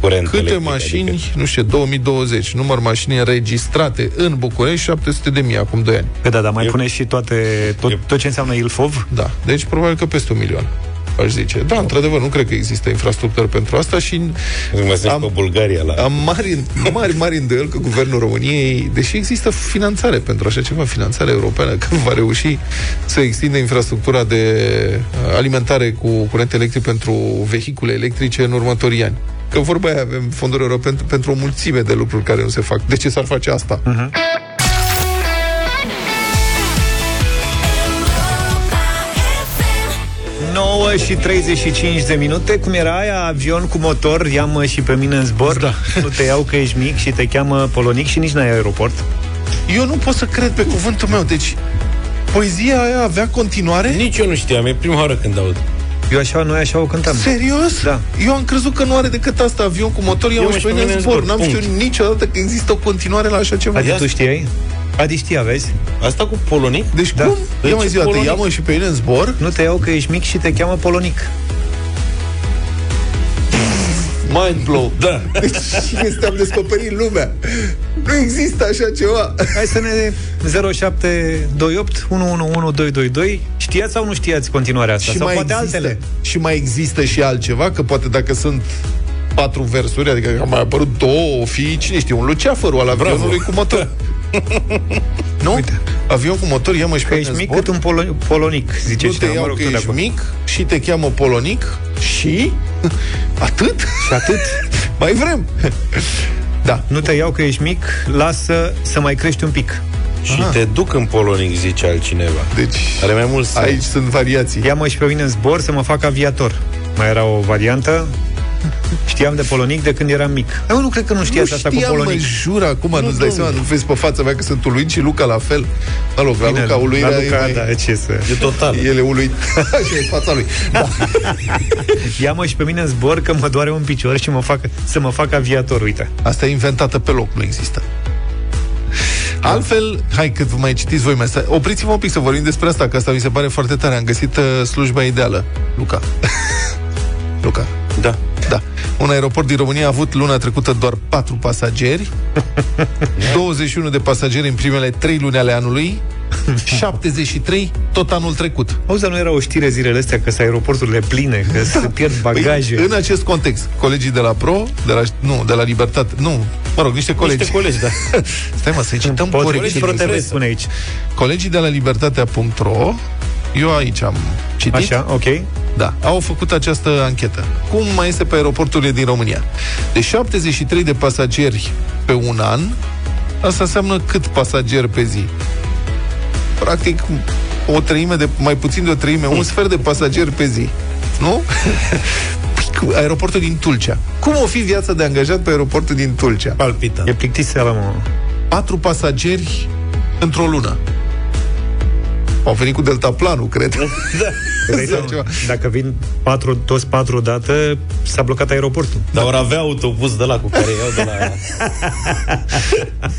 Speaker 4: Curent
Speaker 3: Câte
Speaker 4: electric,
Speaker 3: mașini,
Speaker 4: Adică,
Speaker 3: nu știu, 2020, număr mașini înregistrate în București, 700 de mii acum 2 ani.
Speaker 2: Păi da, dar mai
Speaker 4: Eu-
Speaker 2: pune și toate, tot,
Speaker 4: Eu-
Speaker 2: tot ce înseamnă Ilfov?
Speaker 3: Da, deci probabil că peste un milion aș zice. Da, într-adevăr, nu cred că există infrastructură pentru asta și
Speaker 4: Mă simt
Speaker 3: Am-
Speaker 4: pe Bulgaria la...
Speaker 3: am mari, mari, mari îndoieli că Guvernul României, deși există finanțare pentru așa ceva, finanțare europeană, că va reuși să extindă infrastructura de uh, alimentare cu curent electric pentru vehicule electrice în următorii ani. Că vorba aia avem fonduri europene pentru o mulțime de lucruri care nu se fac. De ce s-ar face asta?
Speaker 2: 9 și 35 de minute Cum era aia, avion cu motor Ia-mă și pe mine în zbor
Speaker 3: Da.
Speaker 2: Nu te iau că ești mic și te cheamă polonic Și nici n-ai aeroport
Speaker 3: Eu nu pot să cred pe cuvântul meu. Deci, poezia aia avea continuare?
Speaker 4: Nici eu nu știam, e prima oară când aud.
Speaker 2: Eu așa, noi așa o cântam
Speaker 3: Serios?
Speaker 2: Da.
Speaker 3: Eu am crezut că nu are decât asta, avion cu motor, iau și pe mine în zbor. N-am
Speaker 4: punct.
Speaker 3: știut niciodată că există o continuare la așa ceva.
Speaker 2: Adi, tu știai? Adi știa, vezi?
Speaker 4: Asta cu polonic?
Speaker 3: Deci
Speaker 2: Da.
Speaker 3: cum?
Speaker 4: Deci
Speaker 3: Ia mai zi o dată,
Speaker 4: polonic.
Speaker 3: ia-mă și pe mine în zbor.
Speaker 2: Nu te iau că ești mic și te cheamă polonic
Speaker 3: Mind blow.
Speaker 4: Da.
Speaker 3: Deci este, am descoperit lumea. Nu există așa ceva.
Speaker 2: Hai să ne 0728 111222 Știați sau nu știați continuarea asta? sau poate
Speaker 3: există,
Speaker 2: altele?
Speaker 3: Și mai există și altceva, că poate dacă sunt patru versuri, adică că au mai apărut două, o fi, cine știe, un luceafărul al avionului cu motor. nu? Uite. Avion cu motor, ia mă și
Speaker 2: Că
Speaker 3: pe
Speaker 2: ești mic
Speaker 3: zbor.
Speaker 2: cât un polo- polonic, zice
Speaker 3: nu te
Speaker 2: cineva.
Speaker 3: iau
Speaker 2: Mă rog,
Speaker 3: că
Speaker 2: tot de
Speaker 3: ești
Speaker 2: acolo.
Speaker 3: mic și te cheamă polonic și atât?
Speaker 2: Și atât?
Speaker 3: Mai vrem. Da.
Speaker 2: Nu te iau că ești mic, lasă să mai crești un pic.
Speaker 4: Și te duc în polonic, zice altcineva.
Speaker 3: Deci,
Speaker 4: Are mai mult sens.
Speaker 3: aici sunt variații.
Speaker 2: Ia-mă și pe mine în zbor să mă fac aviator. Mai era o variantă. Știam de polonic de când eram mic. Ai, mă, nu cred că nu știați
Speaker 3: nu
Speaker 2: asta cu
Speaker 3: știam,
Speaker 2: polonic.
Speaker 3: mă, jur, acum nu, nu-ți dai seama, nu vezi pe fața mea că sunt uluit și Luca la fel. Mă rog, la
Speaker 2: Bine,
Speaker 3: Luca uluirea
Speaker 2: la Luca,
Speaker 3: e mai...
Speaker 2: da, ce să...
Speaker 4: E total.
Speaker 3: El e uluit. Așa e fața lui. Da.
Speaker 2: Ia-mă și pe mine în zbor că mă doare un picior și mă fac, să mă fac aviator, uite.
Speaker 3: Asta e inventată pe loc, nu există. Altfel, hai cât vă mai citiți voi mai sta- Opriți-vă un pic să vorbim despre asta, că asta mi se pare foarte tare. Am găsit uh, slujba ideală. Luca. Luca.
Speaker 4: Da.
Speaker 3: Da. Un aeroport din România a avut luna trecută doar 4 pasageri, 21 de pasageri în primele 3 luni ale anului, 73 tot anul trecut.
Speaker 2: Auzi, dar nu era o știre zilele astea că sunt aeroporturile pline, că se pierd bagaje.
Speaker 3: Păi, în acest context, colegii de la Pro, de la, nu, de la Libertate, nu, mă rog, niște colegi.
Speaker 4: Niște colegi, da.
Speaker 3: Stai mă, să-i cităm
Speaker 2: Poți
Speaker 3: corect.
Speaker 2: colegi
Speaker 3: ce
Speaker 2: ProTV,
Speaker 3: trebuie.
Speaker 2: spune aici.
Speaker 3: Colegii de la libertatea.ro eu aici am citit.
Speaker 2: Așa, ok.
Speaker 3: Da, au făcut această anchetă. Cum mai este pe aeroporturile din România? De 73 de pasageri pe un an, asta înseamnă cât pasageri pe zi? Practic, o treime de, mai puțin de o treime, un sfert de pasageri pe zi. Nu? Păi, cu aeroportul din Tulcea. Cum o fi viața de angajat pe aeroportul din Tulcea?
Speaker 4: Palpită.
Speaker 2: E plictiseală, mă.
Speaker 3: Patru pasageri într-o lună. Au venit cu deltaplanul, cred.
Speaker 4: Da.
Speaker 2: Vrei
Speaker 3: Sau
Speaker 2: să-
Speaker 3: ceva.
Speaker 2: Dacă vin patru, toți patru odată, s-a blocat aeroportul.
Speaker 4: Dar ori avea autobuz de la cu care iau de la...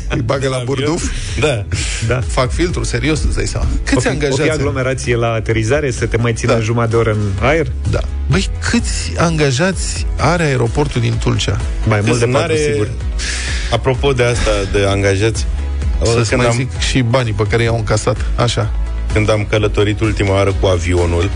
Speaker 3: Îi bagă la burduf,
Speaker 4: Da.
Speaker 2: Da.
Speaker 3: fac filtru, serios, îți dai seama.
Speaker 2: O
Speaker 3: Câți
Speaker 2: fi, o
Speaker 3: angajați?
Speaker 2: fi aglomerație la aterizare, să te mai țină
Speaker 3: Da.
Speaker 2: jumătate de oră în aer?
Speaker 3: Da. Băi, câți angajați are aeroportul din Tulcea?
Speaker 2: Mai mult de
Speaker 4: Deci
Speaker 2: patru,
Speaker 4: n-are-
Speaker 2: sigur.
Speaker 4: Apropo de asta, de angajați,
Speaker 3: Să-ți
Speaker 4: când
Speaker 3: mai
Speaker 4: am,
Speaker 3: zic și banii pe care i-au încasat. Așa.
Speaker 4: Când am călătorit ultima oară cu avionul,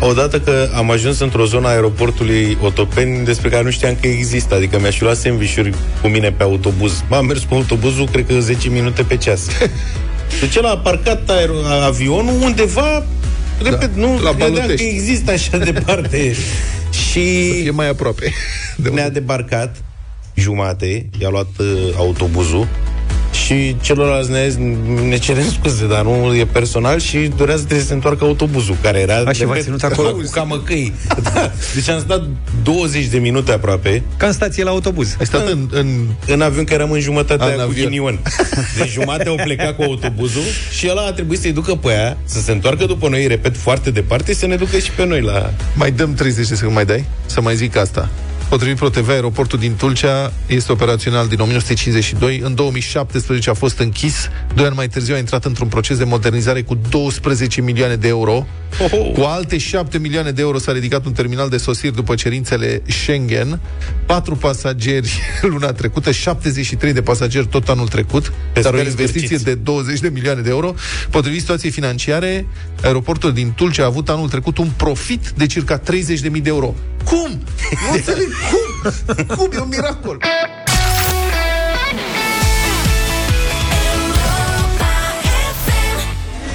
Speaker 4: odată că am ajuns într-o zonă a aeroportului Otopeni despre care nu știam că există, adică mi-aș fi luat sandvișuri cu mine pe autobuz. M-am mers cu autobuzul, cred că 10 minute pe ceas. Deci el a parcat aer- avionul undeva, repet, nu
Speaker 3: la
Speaker 4: credeam
Speaker 3: Balotești.
Speaker 4: că există așa departe. Și
Speaker 3: E mai aproape. De
Speaker 4: ne-a debarcat jumate, i-a luat uh, autobuzul și celorlalți ne, ne cerem scuze, dar nu e personal și durează să se întoarcă autobuzul, care era
Speaker 2: A, și v-ați
Speaker 4: repet,
Speaker 2: ținut acolo?
Speaker 4: cu camăcăi. da. Deci am stat 20 de minute aproape
Speaker 2: Ca în stație la autobuz.
Speaker 3: Ai stat în, în...
Speaker 4: în avion, că eram în jumătatea
Speaker 3: A,
Speaker 4: aia
Speaker 3: în
Speaker 4: cu
Speaker 3: avion.
Speaker 4: ghinion. Deci jumate au plecat cu autobuzul și ăla a trebuit să-i ducă pe aia, să se întoarcă după noi, repet, foarte departe, să ne ducă și pe noi la...
Speaker 3: Mai dăm 30 de secunde, mai dai? Să mai zic asta. Potrivit ProTV, aeroportul din Tulcea este operațional din 1952. În 2017 a fost închis. Doi ani mai târziu a intrat într-un proces de modernizare cu 12 milioane de euro. Cu alte 7 milioane de euro s-a ridicat un terminal de sosiri după cerințele Schengen. Patru pasageri luna trecută, 73 de pasageri tot anul trecut,
Speaker 4: Pe
Speaker 3: dar o
Speaker 4: scări
Speaker 3: investiție
Speaker 4: zgârciți.
Speaker 3: de 20 de milioane de euro. Potrivit situației financiare, aeroportul din Tulcea a avut anul trecut un profit de circa 30.000 de euro. Cum? Nu înțeleg cum? Cum? E un miracol.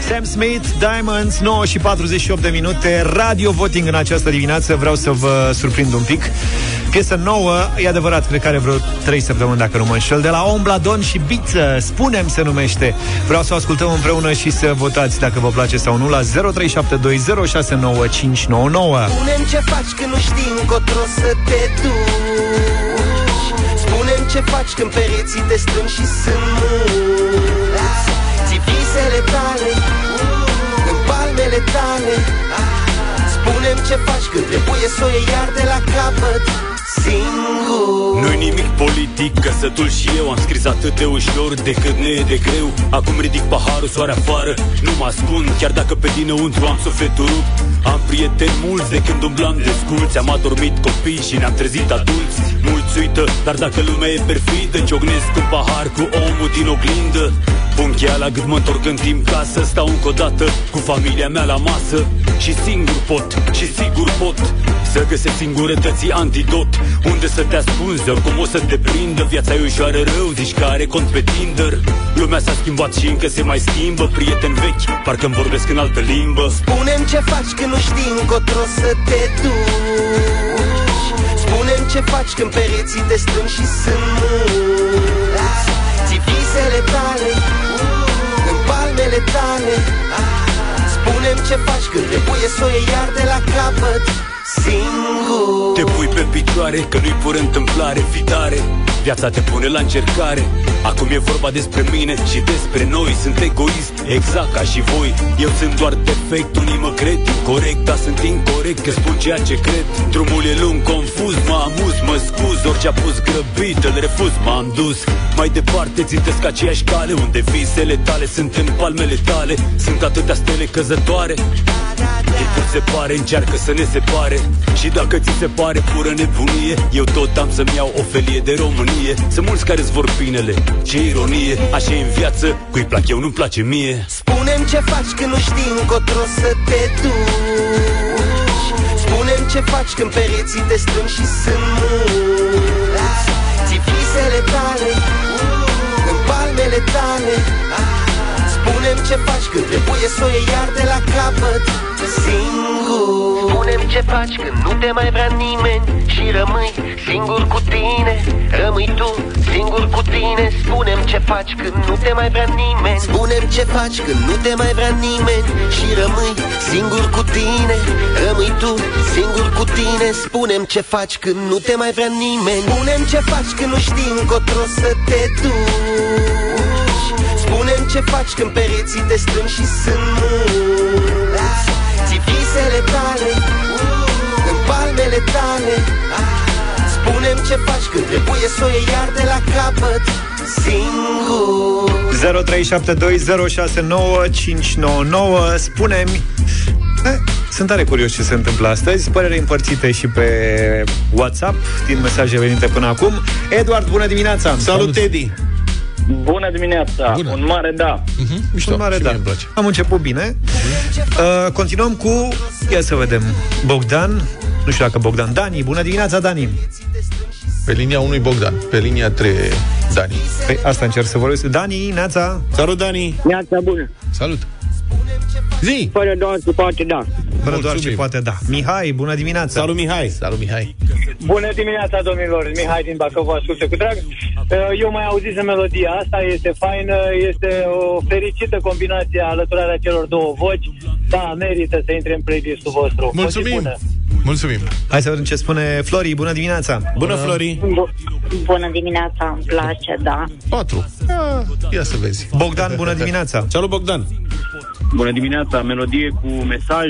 Speaker 2: Sam Smith, Diamonds, 9 și 48 de minute, radio voting în această dimineață, vreau să vă surprind un pic. Piesă nouă, e adevărat, cred că are vreo 3 săptămâni, dacă nu mă înșel, de la Ombladon și Biță, spunem se numește. Vreau să o ascultăm împreună și să votați dacă vă place sau nu la 0372069599.
Speaker 19: Spunem ce faci când nu știi încotro să te duci Spunem ce faci când pereții te strâng și sunt mulți Ți visele tale în palmele tale Spunem ce faci când trebuie să o iei iar de la capăt singur.
Speaker 20: Nu-i nimic politic, căsătul și eu Am scris atât de ușor decât ne e de greu. Acum ridic paharul, soare afară Nu mă ascund, chiar dacă pe dinăuntru am sufletul rupt Am prieteni mulți de când umblam de sculți. Am adormit copii și ne-am trezit adulți. Mulți uită, dar dacă lumea e perfidă Ciognesc un pahar cu omul din oglindă Pun cheia la gât, mă întorc în timp ca să stau încă o dată Cu familia mea la masă. Și singur pot, și sigur pot Să găsesc singurătății antidot Unde să te ascunzi, oricum o să te prindă. Viața e ușoară rău, zici că are cont pe Tinder. Lumea s-a schimbat și încă se mai schimbă Prieteni vechi, parcă-mi vorbesc în altă limbă.
Speaker 19: Spunem ce faci când nu știi încotro să te duci. Spunem ce faci când pereții te strâng și sunt mulți. Ții visele tale în palmele tale. Spunem ce faci când trebuie să o iei iar de la capăt Singur.
Speaker 20: Te pui pe picioare, că nu-i pur întâmplare Fitare, viața te pune la încercare. Acum e vorba despre mine și despre noi. Sunt egoist, exact ca și voi. Eu sunt doar defect, unii mă cred incorrect Dar sunt incorrect că spun ceea ce cred. Drumul e lung, confuz, mă amuz, mă scuz. Orice a pus grăbit, îl refuz, m-am dus. Mai departe țintesc aceeași cale Unde visele tale sunt în palmele tale. Sunt atâtea stele căzătoare Timpul se pare, încearcă să ne separe. Și dacă ți se pare pură nebunie Eu tot am să-mi iau o felie de Românie. Sunt mulți care îți vor binele, ce ironie. Așa e în viață, cui plac eu, nu-mi place mie.
Speaker 19: Spunem ce faci când nu știi încotro să te duci. Spunem ce faci când pereții te strâng și sunt mulți. Ții visele tale în palmele tale. Spunem ce faci când trebuie să o iei iar de la capăt Singur. Spunem ce faci când nu te mai vrea nimeni Și rămâi singur cu tine. Rămâi tu singur cu tine. Spunem ce faci când nu te mai vrea nimeni. Spunem ce faci când nu te mai vrea nimeni Și rămâi singur cu tine. Rămâi tu singur cu tine. Spunem ce faci când nu te mai vrea nimeni. Spunem ce faci când nu știi încotro să te duci. Spunem ce faci când pereții te strâng și sunt mulți Ții visele tale. În palmele tale. Spunem ce faci când trebuie să o iei iar de la capăt. Singur.
Speaker 2: 0372069599 Spune-mi Eh, Sunt tare curios ce se întâmplă astăzi. Părere împărțite și pe WhatsApp Din mesaje venite până acum. Eduard, bună dimineața!
Speaker 3: Salut, Teddy!
Speaker 17: Bună dimineața!
Speaker 2: Bună.
Speaker 17: Un mare da!
Speaker 3: Uh-huh. Mișto,
Speaker 2: Un mare
Speaker 3: și
Speaker 2: da.
Speaker 3: mie îmi place.
Speaker 2: Am început bine. Uh, continuăm cu, ia să vedem, Bogdan. Nu știu dacă Bogdan. Dani, bună dimineața, Dani.
Speaker 3: Pe linia unui Bogdan, pe linia 3 Dani.
Speaker 2: Păi asta încerc să vorbesc. Dani, Neața.
Speaker 3: Salut, Dani!
Speaker 15: Neața bună.
Speaker 3: Salut! Zi!
Speaker 15: Fără doar se poate da.
Speaker 2: Fără doar ce poate da. Mihai, bună dimineața.
Speaker 3: Salut, Mihai! Salut, Mihai!
Speaker 21: Bună dimineața, domnilor! Mihai din Bacău vă ascultă cu drag. Uh, Eu mai auzisem melodia asta, este faină, este o fericită combinație alăturarea celor două voci. Da, merită să intre în playlistul vostru. O zi
Speaker 3: Mulțumim!
Speaker 21: bună.
Speaker 3: Mulțumim!
Speaker 2: Hai să vedem ce spune Flori. Bună dimineața.
Speaker 3: Bună, Flori!
Speaker 15: Bună dimineața, îmi place, da.
Speaker 3: 4. Ia să vezi.
Speaker 2: Bogdan, bună dimineața.
Speaker 3: Salut, Bogdan!
Speaker 17: Bună dimineața! Melodie cu mesaj,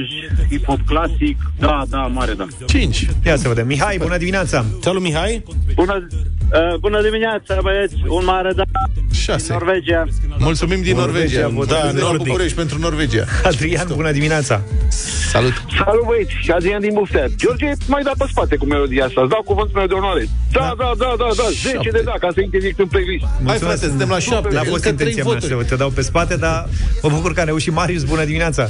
Speaker 17: hip-hop clasic. Da, da, mare da.
Speaker 3: 5.
Speaker 2: Ia să vedem. Mihai, bună dimineața.
Speaker 3: Salut, Mihai!
Speaker 17: Bună, uh, bună dimineața, băieți! Un mare da!
Speaker 3: 6.
Speaker 17: Norvegia!
Speaker 3: Mulțumim din Norvegia.
Speaker 2: Norvegia,
Speaker 3: Da,
Speaker 2: votez
Speaker 3: la
Speaker 2: nordic.
Speaker 3: București pentru Norvegia.
Speaker 2: Adrian, bună dimineața.
Speaker 3: Salut!
Speaker 10: Salut băieți, și Adrian din Buftea. George, mai da pe spate cu melodia asta, îți dau cuvântul meu de onoare. Da, da, da, da, da, 10 de da, ca să interzic în playlist.
Speaker 3: Hai, frate, suntem la 7.
Speaker 2: N-a fost intenția mea să te dau pe spate, dar mă bucur că a reușit Marius. Bună dimineața.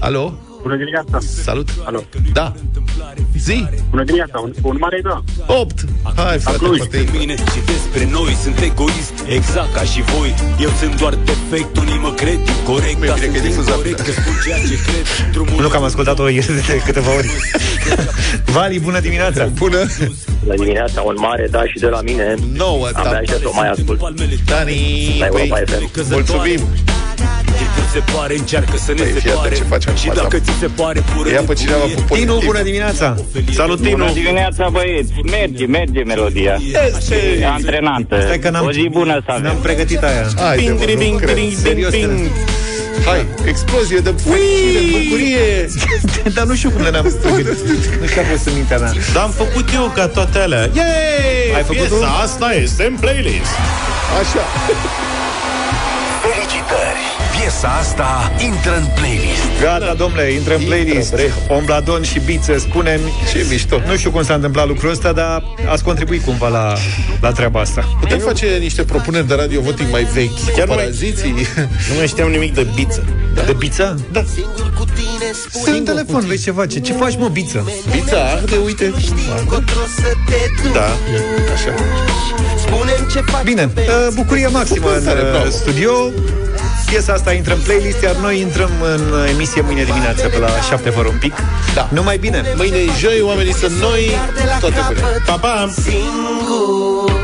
Speaker 3: Alo?
Speaker 17: Bună dimineața!
Speaker 3: Salut!
Speaker 17: Alo!
Speaker 3: Da! Zi!
Speaker 17: Bună dimineața! Un, un mare da!
Speaker 3: 8! Hai, frate,
Speaker 20: Cluj,
Speaker 3: poate
Speaker 20: pe mine și despre noi Sunt egoist, exact ca și voi Eu sunt doar defect, unii mă cred incorrect
Speaker 3: Bine,
Speaker 20: Dar
Speaker 3: bine că
Speaker 20: sunt
Speaker 3: e difuzat.
Speaker 20: incorrect, că spun ceea ce cred Drumul
Speaker 2: Nu că am ascultat-o ieri de câteva ori. Vali, bună dimineața.
Speaker 3: Bună!
Speaker 17: Bună dimineața! Un mare da și de la mine.
Speaker 3: 9,
Speaker 17: Abia
Speaker 3: da.
Speaker 17: aștept să o mai ascult.
Speaker 3: Dani,
Speaker 17: La
Speaker 3: băi,
Speaker 17: Europa FM.
Speaker 3: mulțumim!
Speaker 20: Timpul se pare, încearcă să ne
Speaker 3: Păi, fii
Speaker 20: separe
Speaker 3: atent ce facem
Speaker 20: Și
Speaker 3: acum,
Speaker 20: dacă
Speaker 3: da.
Speaker 20: ți se pare pură
Speaker 3: Ia pe cineva
Speaker 20: nebunie,
Speaker 3: cu pozitiv.
Speaker 2: Tinu, bună dimineața.
Speaker 3: Salut, Tinu!
Speaker 17: Bună dimineața, băieți! Merge, merge melodia. E antrenantă.
Speaker 2: Stai că n-am,
Speaker 17: O zi bună să avem.
Speaker 2: n-am pregătit aia.
Speaker 3: Hai,
Speaker 4: Bing,
Speaker 3: de,
Speaker 4: bing,
Speaker 3: nu
Speaker 4: bing,
Speaker 3: cred.
Speaker 4: bing,
Speaker 2: Serios,
Speaker 4: bing, bing.
Speaker 3: Hai, explozie de fericire, bucurie.
Speaker 2: Dar nu știu cum le-am stabilit. Nu știu a fost în mintea mea.
Speaker 4: Dar am făcut eu ca toate alea. Yay!
Speaker 2: Ai făcut
Speaker 4: Piesa
Speaker 2: tu?
Speaker 4: asta este în playlist.
Speaker 3: Așa.
Speaker 1: Felicitări! Piesa asta intră în playlist.
Speaker 2: Gata, domnule, intră în playlist. Ombladon și Biță, spune
Speaker 3: Ce mișto.
Speaker 2: Nu știu cum s-a întâmplat lucrul ăsta, dar ați contribuit cumva la, la treaba asta.
Speaker 3: Putem face niște propuneri de radio voting mai vechi.
Speaker 4: Chiar nu mai-
Speaker 3: Paraziții.
Speaker 4: Nu mai știam nimic de biță.
Speaker 2: De Biță?
Speaker 4: Da.
Speaker 2: Stă în telefon, vezi ce face. Ce faci, mă, Biță?
Speaker 3: Pizza arde, uite.
Speaker 4: Da.
Speaker 3: Așa.
Speaker 19: Spunem ce faci
Speaker 2: Bine, uh, bucurie maximă în
Speaker 3: Tare, bravo.
Speaker 2: uh, studio. Piesa asta intră în playlist, iar noi intrăm în uh, emisie mâine dimineață pe la 7 fără un pic.
Speaker 3: Da.
Speaker 2: Numai bine!
Speaker 3: Mâine e joi, oamenii sunt noi, toate bine.
Speaker 4: Pa, pa!
Speaker 19: singur